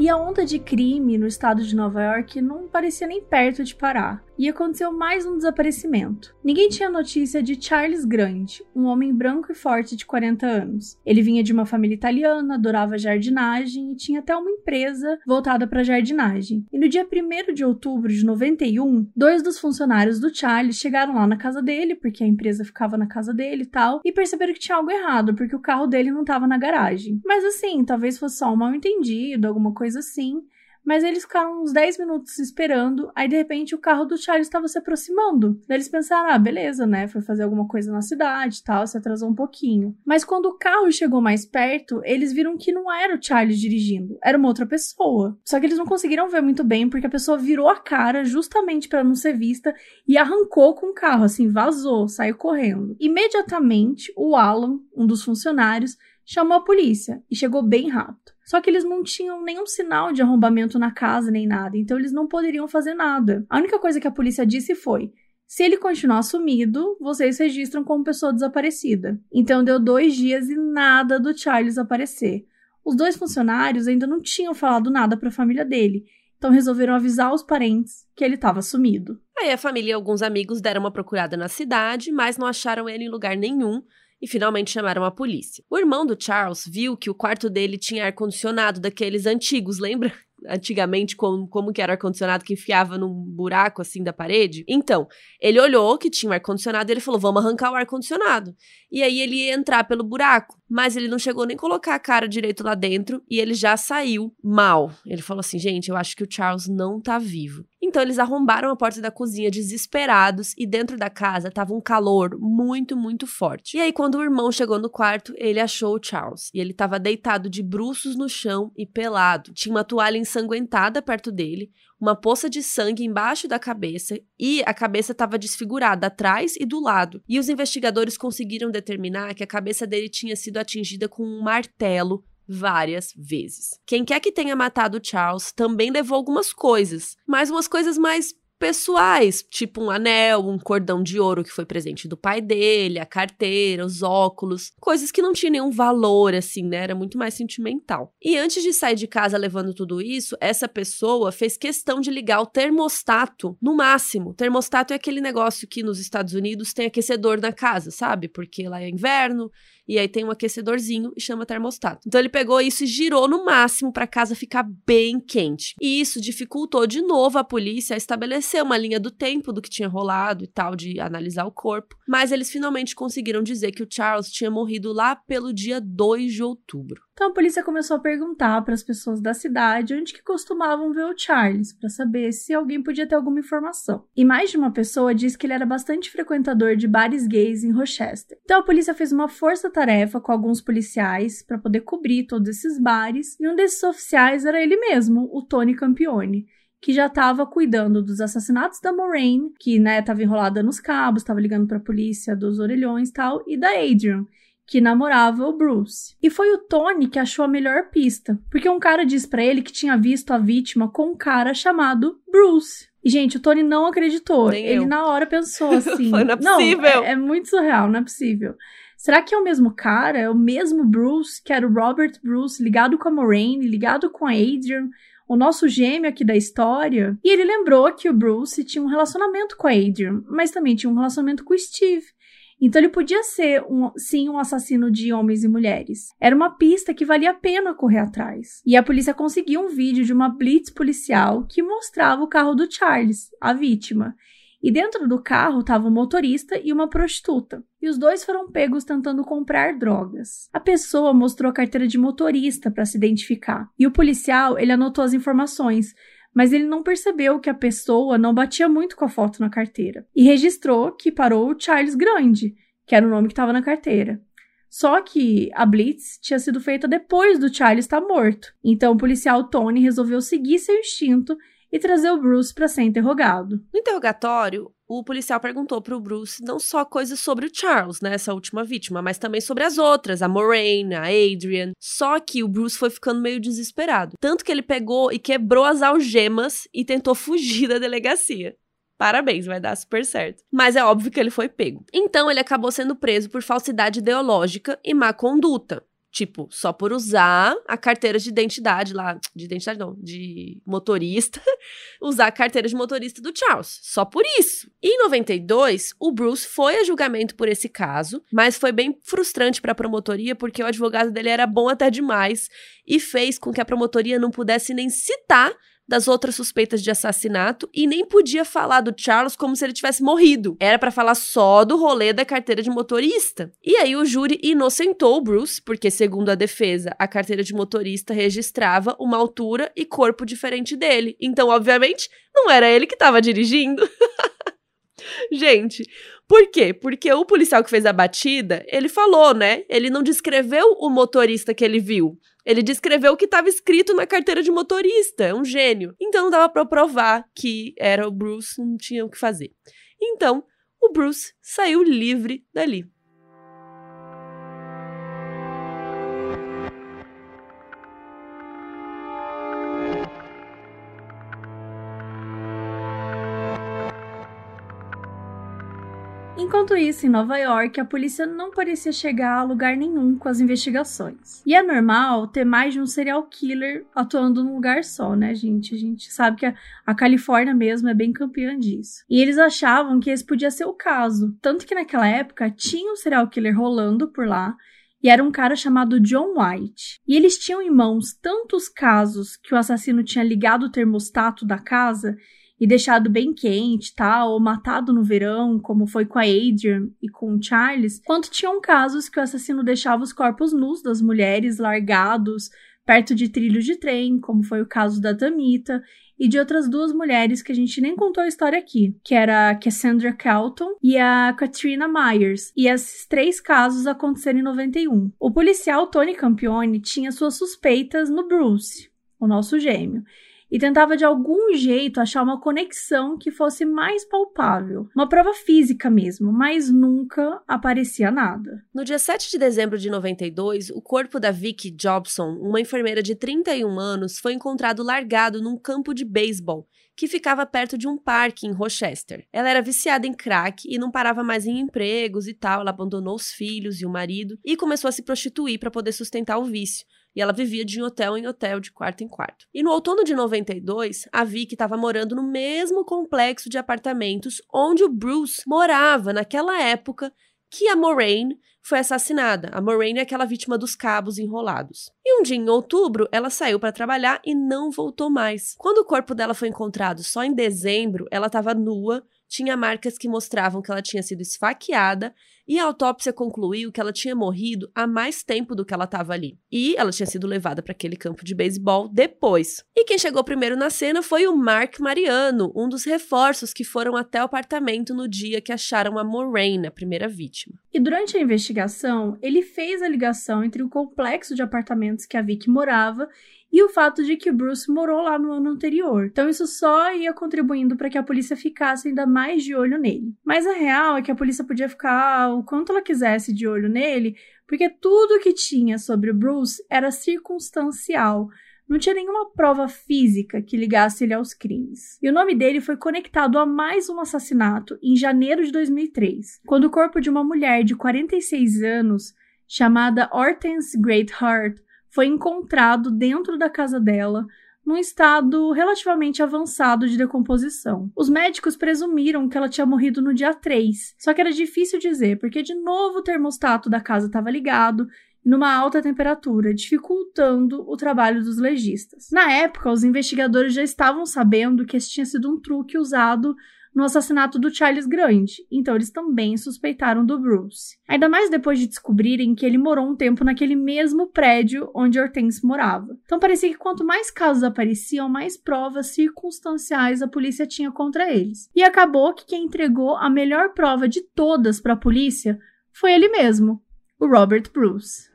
E a onda de crime no estado de Nova York não parecia nem perto de parar. E aconteceu mais um desaparecimento. Ninguém tinha notícia de Charles Grant, um homem branco e forte de 40 anos. Ele vinha de uma família italiana, adorava jardinagem e tinha até uma empresa voltada para jardinagem. E no dia 1 de outubro de 91, dois dos funcionários do Charles chegaram lá na casa dele, porque a empresa ficava na casa dele e tal, e perceberam que tinha algo errado, porque o carro dele não estava na garagem. Mas assim, talvez fosse só um mal entendido, alguma coisa assim. Mas eles ficaram uns 10 minutos esperando, aí de repente o carro do Charles estava se aproximando. Daí eles pensaram: ah, beleza, né? Foi fazer alguma coisa na cidade e tal, se atrasou um pouquinho. Mas quando o carro chegou mais perto, eles viram que não era o Charles dirigindo, era uma outra pessoa. Só que eles não conseguiram ver muito bem porque a pessoa virou a cara justamente para não ser vista e arrancou com o carro, assim, vazou, saiu correndo. Imediatamente, o Alan, um dos funcionários, chamou a polícia e chegou bem rápido. Só que eles não tinham nenhum sinal de arrombamento na casa nem nada, então eles não poderiam fazer nada. A única coisa que a polícia disse foi: se ele continuar sumido, vocês registram como pessoa desaparecida. Então deu dois dias e nada do Charles aparecer. Os dois funcionários ainda não tinham falado nada para a família dele, então resolveram avisar os parentes que ele estava sumido. Aí a família e alguns amigos deram uma procurada na cidade, mas não acharam ele em lugar nenhum e finalmente chamaram a polícia. O irmão do Charles viu que o quarto dele tinha ar-condicionado daqueles antigos, lembra? Antigamente como, como que era ar-condicionado que enfiava num buraco assim da parede. Então, ele olhou que tinha um ar-condicionado e ele falou: vamos arrancar o ar-condicionado. E aí ele ia entrar pelo buraco, mas ele não chegou nem colocar a cara direito lá dentro e ele já saiu mal. Ele falou assim: gente, eu acho que o Charles não tá vivo. Então eles arrombaram a porta da cozinha desesperados e dentro da casa tava um calor muito, muito forte. E aí quando o irmão chegou no quarto, ele achou o Charles e ele tava deitado de bruços no chão e pelado. Tinha uma toalha ensanguentada perto dele, uma poça de sangue embaixo da cabeça e a cabeça estava desfigurada atrás e do lado. E os investigadores conseguiram determinar que a cabeça dele tinha sido atingida com um martelo várias vezes. Quem quer que tenha matado Charles também levou algumas coisas, mas umas coisas mais pessoais, tipo um anel, um cordão de ouro que foi presente do pai dele, a carteira, os óculos, coisas que não tinham nenhum valor assim, né? Era muito mais sentimental. E antes de sair de casa levando tudo isso, essa pessoa fez questão de ligar o termostato no máximo. termostato é aquele negócio que nos Estados Unidos tem aquecedor na casa, sabe? Porque lá é inverno e aí tem um aquecedorzinho e chama termostato. Então ele pegou isso e girou no máximo para a casa ficar bem quente. E isso dificultou de novo a polícia a estabelecer uma linha do tempo do que tinha rolado e tal, de analisar o corpo. Mas eles finalmente conseguiram dizer que o Charles tinha morrido lá pelo dia 2 de outubro. Então a polícia começou a perguntar para as pessoas da cidade onde que costumavam ver o Charles, para saber se alguém podia ter alguma informação. E mais de uma pessoa disse que ele era bastante frequentador de bares gays em Rochester. Então a polícia fez uma força-tarefa com alguns policiais para poder cobrir todos esses bares, e um desses oficiais era ele mesmo, o Tony Campione que já estava cuidando dos assassinatos da Moraine, que né, estava enrolada nos cabos, estava ligando para a polícia dos orelhões e tal, e da Adrian, que namorava o Bruce. E foi o Tony que achou a melhor pista, porque um cara disse para ele que tinha visto a vítima com um cara chamado Bruce. E, gente, o Tony não acreditou. Nem ele eu. na hora pensou assim: não é possível. é, é muito surreal, não é possível. Será que é o mesmo cara? É o mesmo Bruce, que era o Robert Bruce, ligado com a Moraine, ligado com a Adrian, o nosso gêmeo aqui da história? E ele lembrou que o Bruce tinha um relacionamento com a Adrian, mas também tinha um relacionamento com o Steve. Então ele podia ser, um, sim, um assassino de homens e mulheres. Era uma pista que valia a pena correr atrás. E a polícia conseguiu um vídeo de uma blitz policial que mostrava o carro do Charles, a vítima. E dentro do carro estava um motorista e uma prostituta. E os dois foram pegos tentando comprar drogas. A pessoa mostrou a carteira de motorista para se identificar. E o policial, ele anotou as informações, mas ele não percebeu que a pessoa não batia muito com a foto na carteira e registrou que parou o Charles Grande, que era o nome que estava na carteira. Só que a Blitz tinha sido feita depois do Charles estar morto. Então o policial Tony resolveu seguir seu instinto e trazer o Bruce para ser interrogado. No interrogatório, o policial perguntou pro Bruce não só coisas sobre o Charles, né, essa última vítima, mas também sobre as outras, a Moraine, a Adrian. Só que o Bruce foi ficando meio desesperado. Tanto que ele pegou e quebrou as algemas e tentou fugir da delegacia. Parabéns, vai dar super certo. Mas é óbvio que ele foi pego. Então ele acabou sendo preso por falsidade ideológica e má conduta. Tipo, só por usar a carteira de identidade lá, de identidade não, de motorista, usar a carteira de motorista do Charles. Só por isso. Em 92, o Bruce foi a julgamento por esse caso, mas foi bem frustrante para a promotoria porque o advogado dele era bom até demais e fez com que a promotoria não pudesse nem citar das outras suspeitas de assassinato e nem podia falar do Charles como se ele tivesse morrido. Era para falar só do rolê da carteira de motorista. E aí o júri inocentou o Bruce, porque segundo a defesa, a carteira de motorista registrava uma altura e corpo diferente dele. Então, obviamente, não era ele que estava dirigindo. Gente, por quê? Porque o policial que fez a batida, ele falou, né? Ele não descreveu o motorista que ele viu. Ele descreveu o que estava escrito na carteira de motorista. É um gênio. Então não dava para provar que era o Bruce, não tinha o que fazer. Então, o Bruce saiu livre dali. Enquanto isso, em Nova York, a polícia não parecia chegar a lugar nenhum com as investigações. E é normal ter mais de um serial killer atuando num lugar só, né, gente? A gente sabe que a, a Califórnia mesmo é bem campeã disso. E eles achavam que esse podia ser o caso. Tanto que naquela época tinha um serial killer rolando por lá e era um cara chamado John White. E eles tinham em mãos tantos casos que o assassino tinha ligado o termostato da casa e deixado bem quente, tal, ou matado no verão, como foi com a Adrian e com o Charles, quanto tinham casos que o assassino deixava os corpos nus das mulheres largados perto de trilhos de trem, como foi o caso da Tamita, e de outras duas mulheres que a gente nem contou a história aqui, que era a Cassandra Calton e a Katrina Myers. E esses três casos aconteceram em 91. O policial Tony Campione tinha suas suspeitas no Bruce, o nosso gêmeo e tentava de algum jeito achar uma conexão que fosse mais palpável, uma prova física mesmo, mas nunca aparecia nada. No dia 7 de dezembro de 92, o corpo da Vicky Jobson, uma enfermeira de 31 anos, foi encontrado largado num campo de beisebol que ficava perto de um parque em Rochester. Ela era viciada em crack e não parava mais em empregos e tal. Ela abandonou os filhos e o marido e começou a se prostituir para poder sustentar o vício. E ela vivia de hotel em hotel, de quarto em quarto. E no outono de 92, a Vicky estava morando no mesmo complexo de apartamentos onde o Bruce morava naquela época que a Moraine foi assassinada. A Moraine é aquela vítima dos cabos enrolados. E um dia em outubro, ela saiu para trabalhar e não voltou mais. Quando o corpo dela foi encontrado só em dezembro, ela estava nua, tinha marcas que mostravam que ela tinha sido esfaqueada e a autópsia concluiu que ela tinha morrido há mais tempo do que ela estava ali. E ela tinha sido levada para aquele campo de beisebol depois. E quem chegou primeiro na cena foi o Mark Mariano, um dos reforços que foram até o apartamento no dia que acharam a Moraine, a primeira vítima. E durante a investigação, ele fez a ligação entre o complexo de apartamentos que a Vicky morava e o fato de que Bruce morou lá no ano anterior. Então isso só ia contribuindo para que a polícia ficasse ainda mais de olho nele. Mas a real é que a polícia podia ficar o quanto ela quisesse de olho nele, porque tudo que tinha sobre o Bruce era circunstancial. Não tinha nenhuma prova física que ligasse ele aos crimes. E o nome dele foi conectado a mais um assassinato em janeiro de 2003, quando o corpo de uma mulher de 46 anos, chamada Hortense Greatheart, foi encontrado dentro da casa dela, num estado relativamente avançado de decomposição. Os médicos presumiram que ela tinha morrido no dia 3, só que era difícil dizer, porque de novo o termostato da casa estava ligado numa alta temperatura, dificultando o trabalho dos legistas. Na época, os investigadores já estavam sabendo que esse tinha sido um truque usado no assassinato do Charles Grant, então eles também suspeitaram do Bruce. Ainda mais depois de descobrirem que ele morou um tempo naquele mesmo prédio onde Hortense morava. Então parecia que quanto mais casos apareciam, mais provas circunstanciais a polícia tinha contra eles. E acabou que quem entregou a melhor prova de todas para a polícia foi ele mesmo, o Robert Bruce.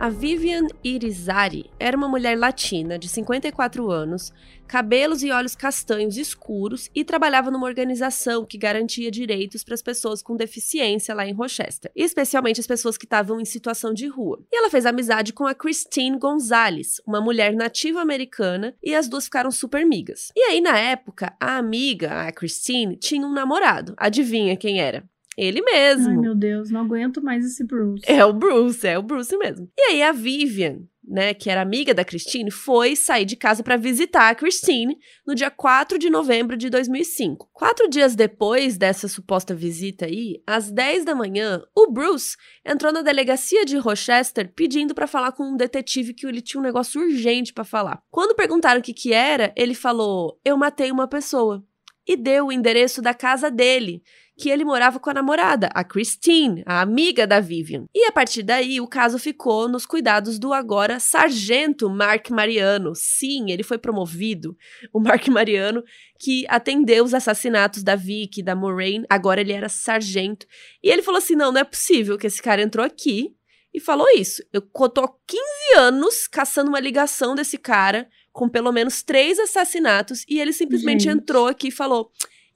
A Vivian Irizarry era uma mulher latina de 54 anos, cabelos e olhos castanhos escuros e trabalhava numa organização que garantia direitos para as pessoas com deficiência lá em Rochester, especialmente as pessoas que estavam em situação de rua. E ela fez amizade com a Christine Gonzalez, uma mulher nativa americana, e as duas ficaram super amigas. E aí, na época, a amiga, a Christine, tinha um namorado. Adivinha quem era? Ele mesmo. Ai, meu Deus, não aguento mais esse Bruce. É o Bruce, é o Bruce mesmo. E aí a Vivian né, que era amiga da Christine, foi sair de casa para visitar a Christine no dia 4 de novembro de 2005. Quatro dias depois dessa suposta visita aí, às 10 da manhã, o Bruce entrou na delegacia de Rochester pedindo para falar com um detetive que ele tinha um negócio urgente para falar. Quando perguntaram o que que era, ele falou: "Eu matei uma pessoa" e deu o endereço da casa dele, que ele morava com a namorada, a Christine, a amiga da Vivian. E a partir daí, o caso ficou nos cuidados do agora sargento Mark Mariano. Sim, ele foi promovido. O Mark Mariano, que atendeu os assassinatos da Vicky, da Moraine, agora ele era sargento. E ele falou assim: não, não é possível que esse cara entrou aqui e falou isso. Eu tô 15 anos caçando uma ligação desse cara com pelo menos três assassinatos e ele simplesmente Gente. entrou aqui e falou.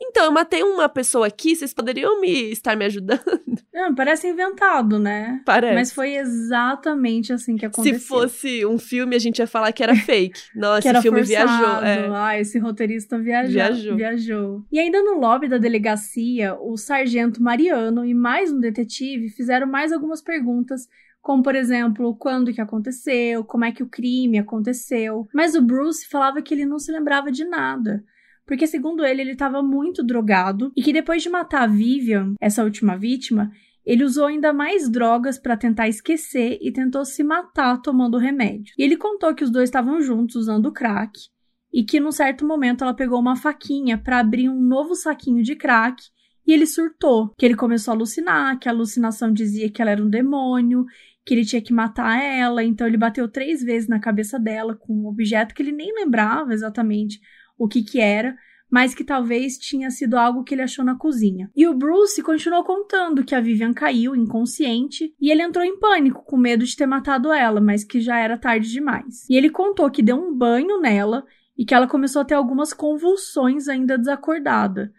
Então, eu matei uma pessoa aqui, vocês poderiam me estar me ajudando? Não, parece inventado, né? Parece. Mas foi exatamente assim que aconteceu. Se fosse um filme, a gente ia falar que era fake. Nossa, esse filme forçado. viajou. É. Ah, esse roteirista viajou, viajou. Viajou. E ainda no lobby da delegacia, o sargento Mariano e mais um detetive fizeram mais algumas perguntas como por exemplo, quando que aconteceu, como é que o crime aconteceu. Mas o Bruce falava que ele não se lembrava de nada porque segundo ele, ele estava muito drogado e que depois de matar a Vivian, essa última vítima, ele usou ainda mais drogas para tentar esquecer e tentou se matar tomando remédio. E ele contou que os dois estavam juntos usando crack e que num certo momento ela pegou uma faquinha para abrir um novo saquinho de crack e ele surtou, que ele começou a alucinar, que a alucinação dizia que ela era um demônio, que ele tinha que matar ela, então ele bateu três vezes na cabeça dela com um objeto que ele nem lembrava exatamente o que que era, mas que talvez tinha sido algo que ele achou na cozinha. E o Bruce continuou contando que a Vivian caiu inconsciente e ele entrou em pânico, com medo de ter matado ela, mas que já era tarde demais. E ele contou que deu um banho nela e que ela começou a ter algumas convulsões ainda desacordada.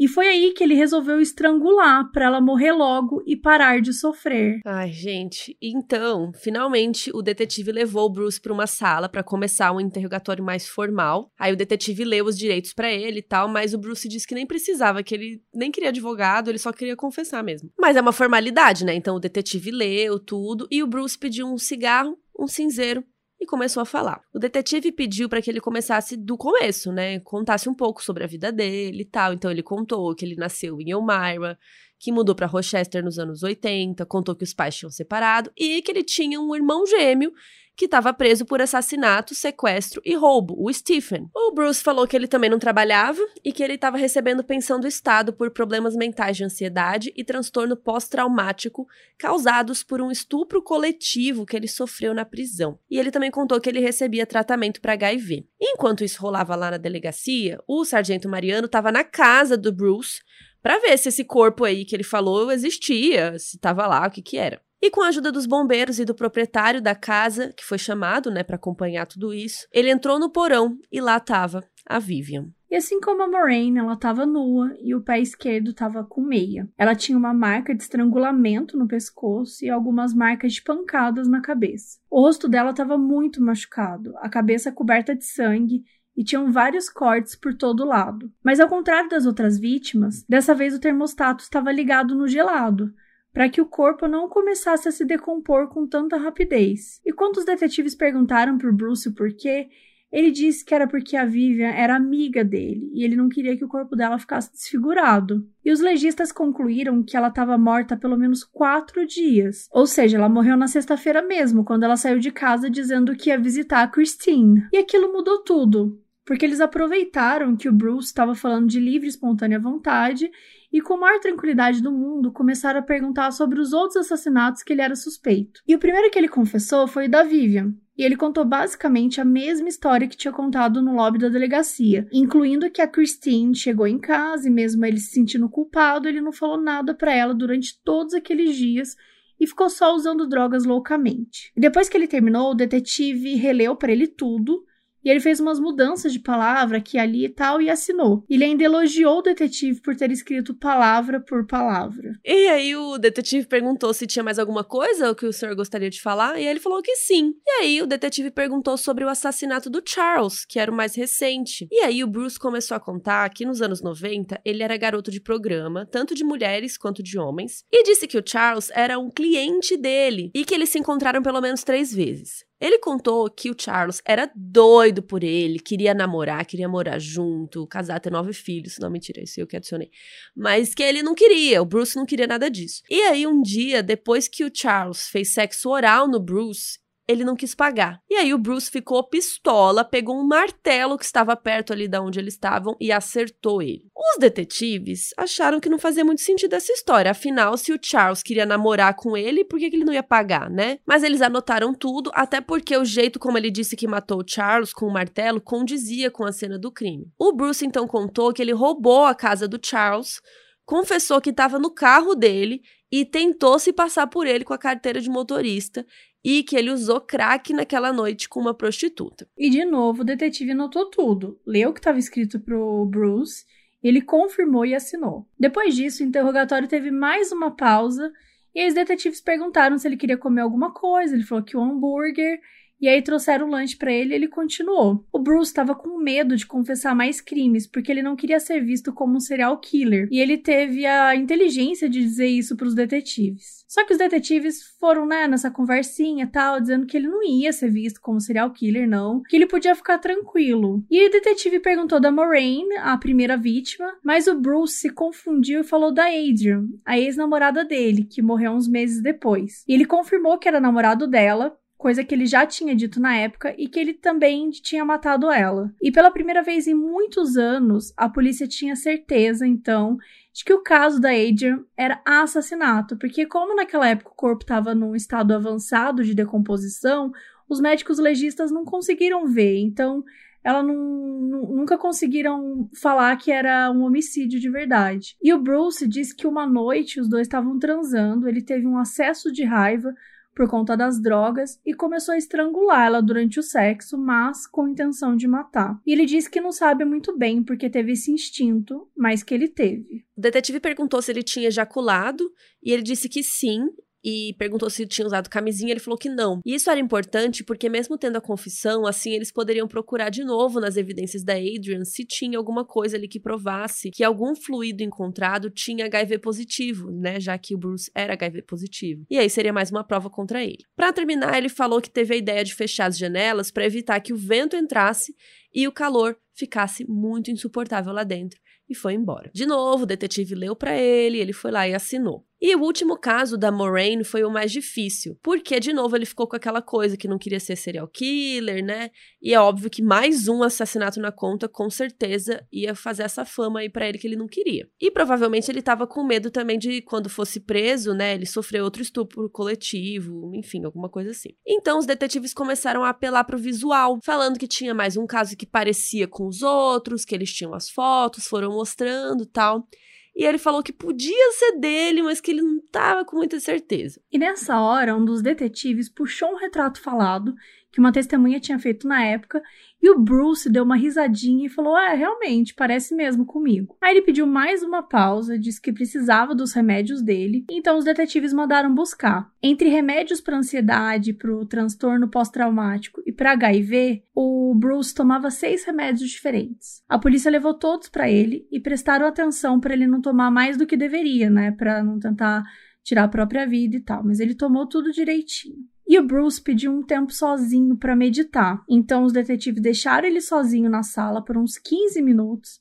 E foi aí que ele resolveu estrangular para ela morrer logo e parar de sofrer. Ai, gente. Então, finalmente o detetive levou o Bruce para uma sala para começar um interrogatório mais formal. Aí o detetive leu os direitos para ele e tal, mas o Bruce disse que nem precisava, que ele nem queria advogado, ele só queria confessar mesmo. Mas é uma formalidade, né? Então o detetive leu tudo e o Bruce pediu um cigarro, um cinzeiro e começou a falar. O detetive pediu para que ele começasse do começo, né? Contasse um pouco sobre a vida dele e tal. Então ele contou que ele nasceu em Elmira, que mudou para Rochester nos anos 80, contou que os pais tinham separado e que ele tinha um irmão gêmeo que estava preso por assassinato, sequestro e roubo, o Stephen. O Bruce falou que ele também não trabalhava e que ele estava recebendo pensão do Estado por problemas mentais de ansiedade e transtorno pós-traumático causados por um estupro coletivo que ele sofreu na prisão. E ele também contou que ele recebia tratamento para HIV. Enquanto isso rolava lá na delegacia, o sargento Mariano estava na casa do Bruce para ver se esse corpo aí que ele falou existia, se estava lá, o que que era. E com a ajuda dos bombeiros e do proprietário da casa, que foi chamado, né, para acompanhar tudo isso, ele entrou no porão e lá estava a Vivian. E assim como a Moraine, ela estava nua e o pé esquerdo estava com meia. Ela tinha uma marca de estrangulamento no pescoço e algumas marcas de pancadas na cabeça. O rosto dela estava muito machucado, a cabeça coberta de sangue e tinham vários cortes por todo lado. Mas ao contrário das outras vítimas, dessa vez o termostato estava ligado no gelado, para que o corpo não começasse a se decompor com tanta rapidez. E quando os detetives perguntaram para Bruce o porquê, ele disse que era porque a Vivian era amiga dele e ele não queria que o corpo dela ficasse desfigurado. E os legistas concluíram que ela estava morta pelo menos quatro dias. Ou seja, ela morreu na sexta-feira mesmo, quando ela saiu de casa dizendo que ia visitar a Christine. E aquilo mudou tudo porque eles aproveitaram que o Bruce estava falando de livre e espontânea vontade e, com a maior tranquilidade do mundo, começaram a perguntar sobre os outros assassinatos que ele era suspeito. E o primeiro que ele confessou foi o da Vivian, e ele contou basicamente a mesma história que tinha contado no lobby da delegacia, incluindo que a Christine chegou em casa e, mesmo ele se sentindo culpado, ele não falou nada para ela durante todos aqueles dias e ficou só usando drogas loucamente. E depois que ele terminou, o detetive releu para ele tudo e ele fez umas mudanças de palavra aqui ali e tal e assinou. Ele ainda elogiou o detetive por ter escrito palavra por palavra. E aí o detetive perguntou se tinha mais alguma coisa que o senhor gostaria de falar, e ele falou que sim. E aí o detetive perguntou sobre o assassinato do Charles, que era o mais recente. E aí o Bruce começou a contar que nos anos 90 ele era garoto de programa, tanto de mulheres quanto de homens, e disse que o Charles era um cliente dele e que eles se encontraram pelo menos três vezes. Ele contou que o Charles era doido por ele, queria namorar, queria morar junto, casar, ter nove filhos. Não, mentira, isso eu que adicionei. Mas que ele não queria, o Bruce não queria nada disso. E aí, um dia, depois que o Charles fez sexo oral no Bruce, ele não quis pagar. E aí o Bruce ficou pistola, pegou um martelo que estava perto ali da onde eles estavam e acertou ele. Os detetives acharam que não fazia muito sentido essa história, afinal, se o Charles queria namorar com ele, por que, ele não ia pagar, né? Mas eles anotaram tudo, até porque o jeito como ele disse que matou o Charles com o martelo condizia com a cena do crime. O Bruce então contou que ele roubou a casa do Charles, confessou que estava no carro dele e tentou se passar por ele com a carteira de motorista e que ele usou crack naquela noite com uma prostituta. E de novo, o detetive notou tudo, leu o que estava escrito pro Bruce, ele confirmou e assinou. Depois disso, o interrogatório teve mais uma pausa e os detetives perguntaram se ele queria comer alguma coisa. Ele falou que o hambúrguer e aí trouxeram o lanche para ele e ele continuou. O Bruce estava com medo de confessar mais crimes, porque ele não queria ser visto como um serial killer. E ele teve a inteligência de dizer isso para os detetives. Só que os detetives foram, né, nessa conversinha e tal, dizendo que ele não ia ser visto como serial killer, não, que ele podia ficar tranquilo. E o detetive perguntou da Moraine, a primeira vítima, mas o Bruce se confundiu e falou da Adrian, a ex-namorada dele, que morreu uns meses depois. E ele confirmou que era namorado dela, coisa que ele já tinha dito na época e que ele também tinha matado ela. E pela primeira vez em muitos anos, a polícia tinha certeza, então, de que o caso da Adrian era assassinato, porque como naquela época o corpo estava num estado avançado de decomposição, os médicos legistas não conseguiram ver, então ela não, nunca conseguiram falar que era um homicídio de verdade. E o Bruce disse que uma noite os dois estavam transando, ele teve um acesso de raiva, por conta das drogas e começou a estrangulá-la durante o sexo, mas com intenção de matar. E ele disse que não sabe muito bem porque teve esse instinto, mas que ele teve. O detetive perguntou se ele tinha ejaculado e ele disse que sim, e perguntou se tinha usado camisinha, ele falou que não. E isso era importante porque, mesmo tendo a confissão, assim eles poderiam procurar de novo nas evidências da Adrian se tinha alguma coisa ali que provasse que algum fluido encontrado tinha HIV positivo, né? Já que o Bruce era HIV positivo. E aí seria mais uma prova contra ele. Para terminar, ele falou que teve a ideia de fechar as janelas para evitar que o vento entrasse e o calor ficasse muito insuportável lá dentro e foi embora. De novo, o detetive leu para ele, ele foi lá e assinou. E o último caso da Moraine foi o mais difícil, porque de novo ele ficou com aquela coisa que não queria ser serial killer, né? E é óbvio que mais um assassinato na conta com certeza ia fazer essa fama aí para ele que ele não queria. E provavelmente ele tava com medo também de quando fosse preso, né, ele sofrer outro estupro coletivo, enfim, alguma coisa assim. Então os detetives começaram a apelar pro visual, falando que tinha mais um caso que parecia com os outros, que eles tinham as fotos, foram mostrando, tal. E ele falou que podia ser dele, mas que ele não estava com muita certeza. E nessa hora, um dos detetives puxou um retrato falado que uma testemunha tinha feito na época, e o Bruce deu uma risadinha e falou: É, realmente, parece mesmo comigo. Aí ele pediu mais uma pausa, disse que precisava dos remédios dele, então os detetives mandaram buscar. Entre remédios para ansiedade, para o transtorno pós-traumático e para HIV, o Bruce tomava seis remédios diferentes. A polícia levou todos para ele e prestaram atenção para ele não tomar mais do que deveria, né? Para não tentar tirar a própria vida e tal, mas ele tomou tudo direitinho. E o Bruce pediu um tempo sozinho para meditar. Então os detetives deixaram ele sozinho na sala por uns 15 minutos.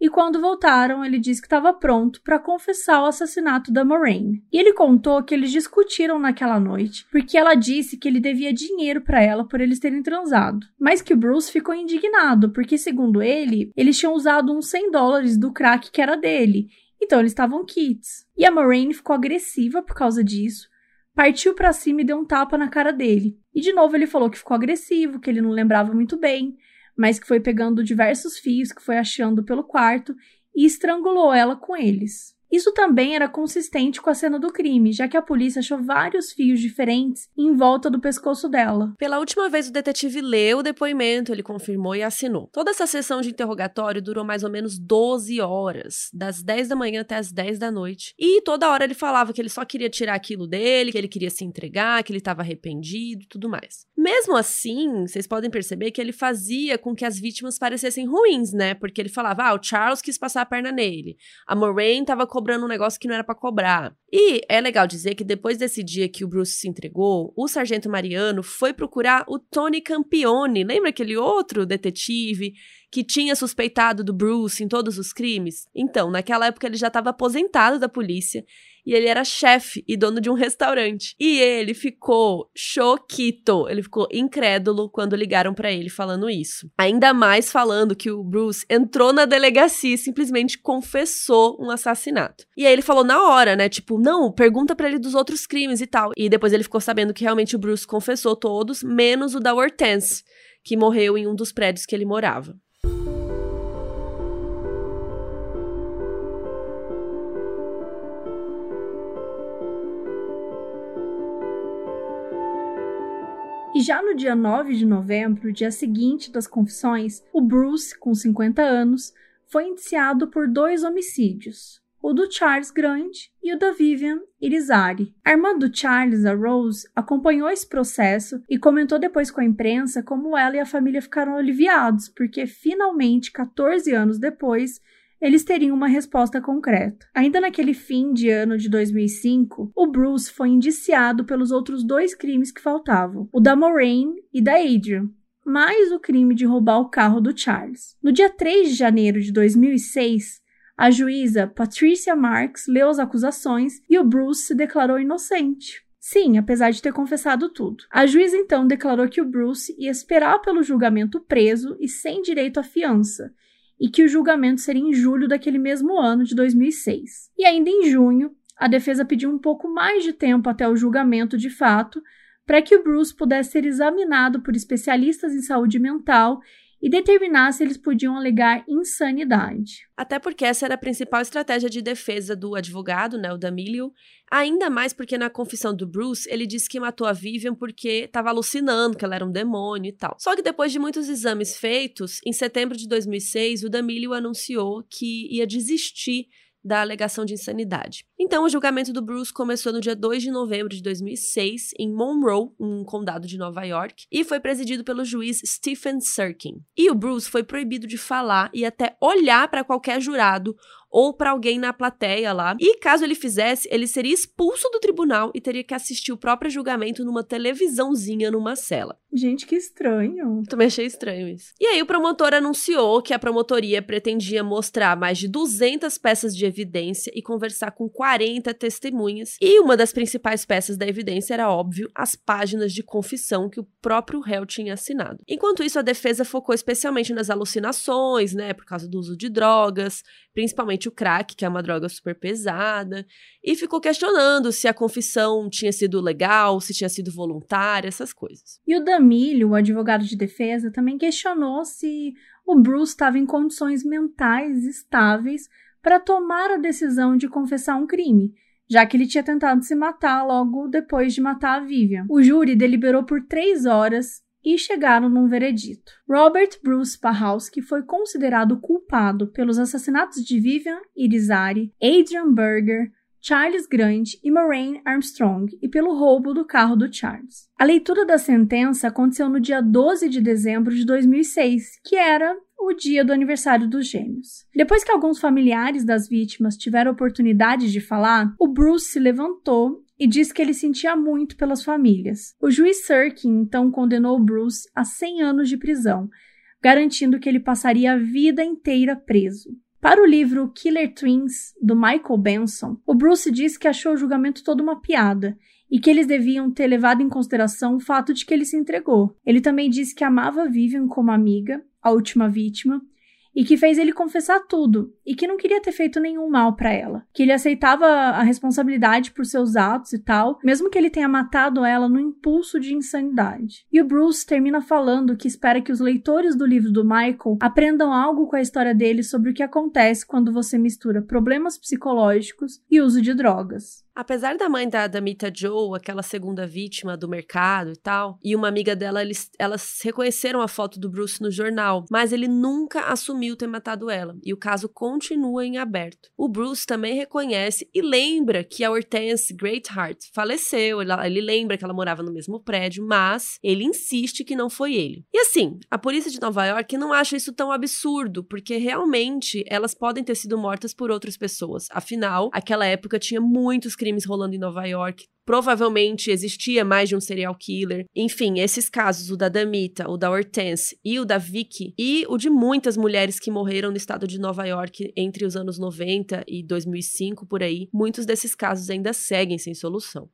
E quando voltaram, ele disse que estava pronto para confessar o assassinato da Moraine. E ele contou que eles discutiram naquela noite, porque ela disse que ele devia dinheiro para ela por eles terem transado. Mas que o Bruce ficou indignado, porque segundo ele, eles tinham usado uns 100 dólares do crack que era dele. Então eles estavam kits. E a Moraine ficou agressiva por causa disso partiu para cima e deu um tapa na cara dele. E de novo ele falou que ficou agressivo, que ele não lembrava muito bem, mas que foi pegando diversos fios que foi achando pelo quarto e estrangulou ela com eles. Isso também era consistente com a cena do crime, já que a polícia achou vários fios diferentes em volta do pescoço dela. Pela última vez, o detetive leu o depoimento, ele confirmou e assinou. Toda essa sessão de interrogatório durou mais ou menos 12 horas, das 10 da manhã até as 10 da noite. E toda hora ele falava que ele só queria tirar aquilo dele, que ele queria se entregar, que ele estava arrependido e tudo mais. Mesmo assim, vocês podem perceber que ele fazia com que as vítimas parecessem ruins, né? Porque ele falava, ah, o Charles quis passar a perna nele, a Moraine estava cobrando um negócio que não era para cobrar. E é legal dizer que depois desse dia que o Bruce se entregou, o sargento Mariano foi procurar o Tony Campione. Lembra aquele outro detetive que tinha suspeitado do Bruce em todos os crimes? Então, naquela época ele já estava aposentado da polícia e ele era chefe e dono de um restaurante. E ele ficou choquito, ele ficou incrédulo quando ligaram para ele falando isso. Ainda mais falando que o Bruce entrou na delegacia e simplesmente confessou um assassinato. E aí ele falou na hora, né, tipo, não, pergunta para ele dos outros crimes e tal. E depois ele ficou sabendo que realmente o Bruce confessou todos, menos o da Hortense, que morreu em um dos prédios que ele morava. E já no dia 9 de novembro, dia seguinte das confissões, o Bruce, com 50 anos, foi indiciado por dois homicídios, o do Charles Grant e o da Vivian Irizarry. A irmã do Charles, a Rose, acompanhou esse processo e comentou depois com a imprensa como ela e a família ficaram aliviados, porque finalmente, 14 anos depois, eles teriam uma resposta concreta. Ainda naquele fim de ano de 2005, o Bruce foi indiciado pelos outros dois crimes que faltavam, o da Maureen e da Adrian, mais o crime de roubar o carro do Charles. No dia 3 de janeiro de 2006, a juíza Patricia Marks leu as acusações e o Bruce se declarou inocente. Sim, apesar de ter confessado tudo. A juíza então declarou que o Bruce ia esperar pelo julgamento preso e sem direito à fiança, e que o julgamento seria em julho daquele mesmo ano de 2006. E ainda em junho, a defesa pediu um pouco mais de tempo até o julgamento de fato, para que o Bruce pudesse ser examinado por especialistas em saúde mental e determinar se eles podiam alegar insanidade. Até porque essa era a principal estratégia de defesa do advogado, né, o D'Amelio, ainda mais porque na confissão do Bruce ele disse que matou a Vivian porque estava alucinando que ela era um demônio e tal. Só que depois de muitos exames feitos, em setembro de 2006, o D'Amelio anunciou que ia desistir da alegação de insanidade. Então, o julgamento do Bruce começou no dia 2 de novembro de 2006, em Monroe, um condado de Nova York, e foi presidido pelo juiz Stephen Sirkin. E o Bruce foi proibido de falar e até olhar para qualquer jurado ou para alguém na plateia lá. E caso ele fizesse, ele seria expulso do tribunal e teria que assistir o próprio julgamento numa televisãozinha numa cela. Gente, que estranho. Também achei estranho isso. E aí o promotor anunciou que a promotoria pretendia mostrar mais de 200 peças de evidência e conversar com 40 testemunhas. E uma das principais peças da evidência era, óbvio, as páginas de confissão que o próprio réu tinha assinado. Enquanto isso, a defesa focou especialmente nas alucinações, né, por causa do uso de drogas, principalmente o crack, que é uma droga super pesada, e ficou questionando se a confissão tinha sido legal, se tinha sido voluntária, essas coisas. E o Damilho, o advogado de defesa, também questionou se o Bruce estava em condições mentais estáveis para tomar a decisão de confessar um crime, já que ele tinha tentado se matar logo depois de matar a Vivian. O júri deliberou por três horas e chegaram num veredito. Robert Bruce Pahowski foi considerado culpado pelos assassinatos de Vivian Irizarry, Adrian Berger, Charles Grant e Maureen Armstrong e pelo roubo do carro do Charles. A leitura da sentença aconteceu no dia 12 de dezembro de 2006, que era o dia do aniversário dos gêmeos. Depois que alguns familiares das vítimas tiveram oportunidade de falar, o Bruce se levantou e disse que ele sentia muito pelas famílias. O juiz Sirkin então condenou Bruce a 100 anos de prisão, garantindo que ele passaria a vida inteira preso. Para o livro Killer Twins, do Michael Benson, o Bruce disse que achou o julgamento todo uma piada e que eles deviam ter levado em consideração o fato de que ele se entregou. Ele também disse que amava Vivian como amiga, a última vítima, e que fez ele confessar tudo e que não queria ter feito nenhum mal para ela, que ele aceitava a responsabilidade por seus atos e tal, mesmo que ele tenha matado ela no impulso de insanidade. E o Bruce termina falando que espera que os leitores do livro do Michael aprendam algo com a história dele sobre o que acontece quando você mistura problemas psicológicos e uso de drogas. Apesar da mãe da, da Mita Joe, aquela segunda vítima do mercado e tal, e uma amiga dela, eles, elas reconheceram a foto do Bruce no jornal, mas ele nunca assumiu ter matado ela, e o caso continua em aberto. O Bruce também reconhece e lembra que a Hortense Greatheart faleceu, ele, ele lembra que ela morava no mesmo prédio, mas ele insiste que não foi ele. E assim, a polícia de Nova York não acha isso tão absurdo, porque realmente elas podem ter sido mortas por outras pessoas. Afinal, aquela época tinha muitos crimes crimes rolando em Nova York. Provavelmente existia mais de um serial killer. Enfim, esses casos, o da Damita, o da Hortense e o da Vicky, e o de muitas mulheres que morreram no estado de Nova York entre os anos 90 e 2005, por aí, muitos desses casos ainda seguem sem solução.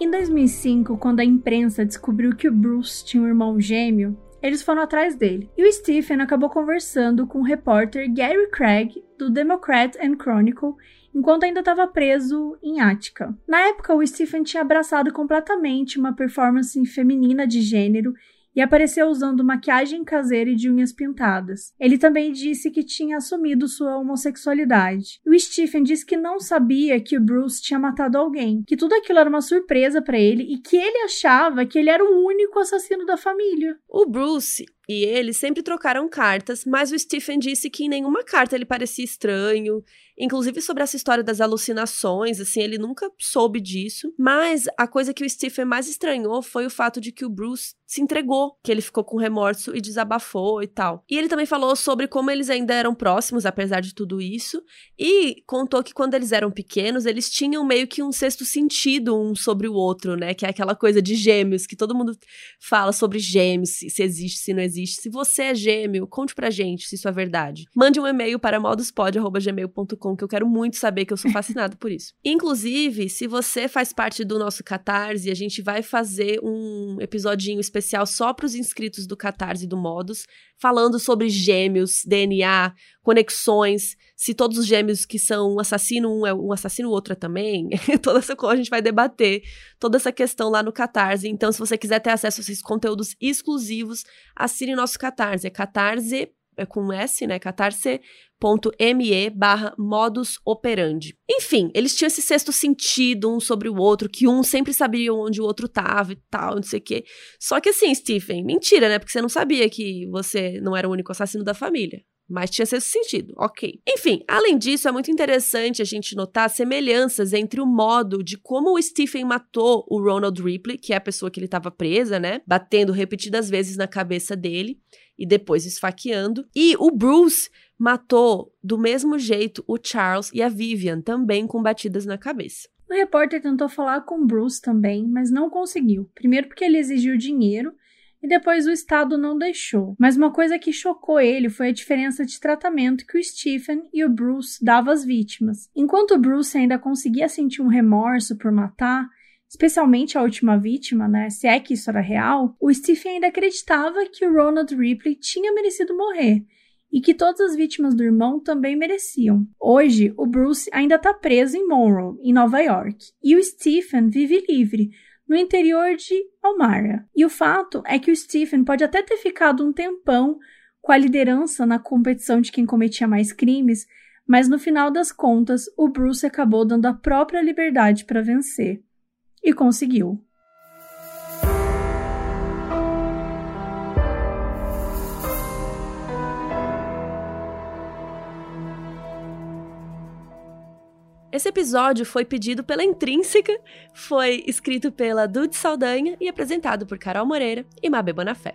Em 2005, quando a imprensa descobriu que o Bruce tinha um irmão gêmeo, eles foram atrás dele. E o Stephen acabou conversando com o repórter Gary Craig, do Democrat and Chronicle, enquanto ainda estava preso em Ática. Na época, o Stephen tinha abraçado completamente uma performance feminina de gênero e apareceu usando maquiagem caseira e de unhas pintadas. Ele também disse que tinha assumido sua homossexualidade. O Stephen disse que não sabia que o Bruce tinha matado alguém, que tudo aquilo era uma surpresa para ele e que ele achava que ele era o único assassino da família. O Bruce e ele sempre trocaram cartas, mas o Stephen disse que em nenhuma carta ele parecia estranho, inclusive sobre essa história das alucinações, assim, ele nunca soube disso. Mas a coisa que o Stephen mais estranhou foi o fato de que o Bruce se entregou, que ele ficou com remorso e desabafou e tal. E ele também falou sobre como eles ainda eram próximos, apesar de tudo isso, e contou que quando eles eram pequenos, eles tinham meio que um sexto sentido um sobre o outro, né? Que é aquela coisa de gêmeos, que todo mundo fala sobre gêmeos, se existe, se não existe. Se você é gêmeo, conte pra gente se isso é verdade. Mande um e-mail para moduspod.gmail.com, que eu quero muito saber, que eu sou fascinado por isso. Inclusive, se você faz parte do nosso Catarse, a gente vai fazer um episodinho especial só para os inscritos do Catarse e do Modus, falando sobre gêmeos, DNA, conexões, se todos os gêmeos que são um assassino, um é um assassino, o outro é também. toda essa coisa a gente vai debater, toda essa questão lá no Catarse. Então, se você quiser ter acesso a esses conteúdos exclusivos, assine nosso Catarse. É catarse, é com S, né? catarse.me barra modus operandi. Enfim, eles tinham esse sexto sentido um sobre o outro, que um sempre sabia onde o outro tava e tal, não sei o quê. Só que assim, Stephen, mentira, né? Porque você não sabia que você não era o único assassino da família. Mas tinha esse sentido, ok. Enfim, além disso, é muito interessante a gente notar semelhanças entre o modo de como o Stephen matou o Ronald Ripley, que é a pessoa que ele estava presa, né? Batendo repetidas vezes na cabeça dele e depois esfaqueando. E o Bruce matou do mesmo jeito o Charles e a Vivian, também com batidas na cabeça. O repórter tentou falar com Bruce também, mas não conseguiu. Primeiro porque ele exigiu dinheiro e depois o Estado não deixou. Mas uma coisa que chocou ele foi a diferença de tratamento que o Stephen e o Bruce davam às vítimas. Enquanto o Bruce ainda conseguia sentir um remorso por matar, especialmente a última vítima, né? Se é que isso era real, o Stephen ainda acreditava que o Ronald Ripley tinha merecido morrer e que todas as vítimas do irmão também mereciam. Hoje, o Bruce ainda está preso em Monroe, em Nova York, e o Stephen vive livre, no interior de Almara. E o fato é que o Stephen pode até ter ficado um tempão com a liderança na competição de quem cometia mais crimes, mas no final das contas, o Bruce acabou dando a própria liberdade para vencer. E conseguiu. Esse episódio foi pedido pela Intrínseca, foi escrito pela Dude Saldanha e apresentado por Carol Moreira e Mabê Bonafé.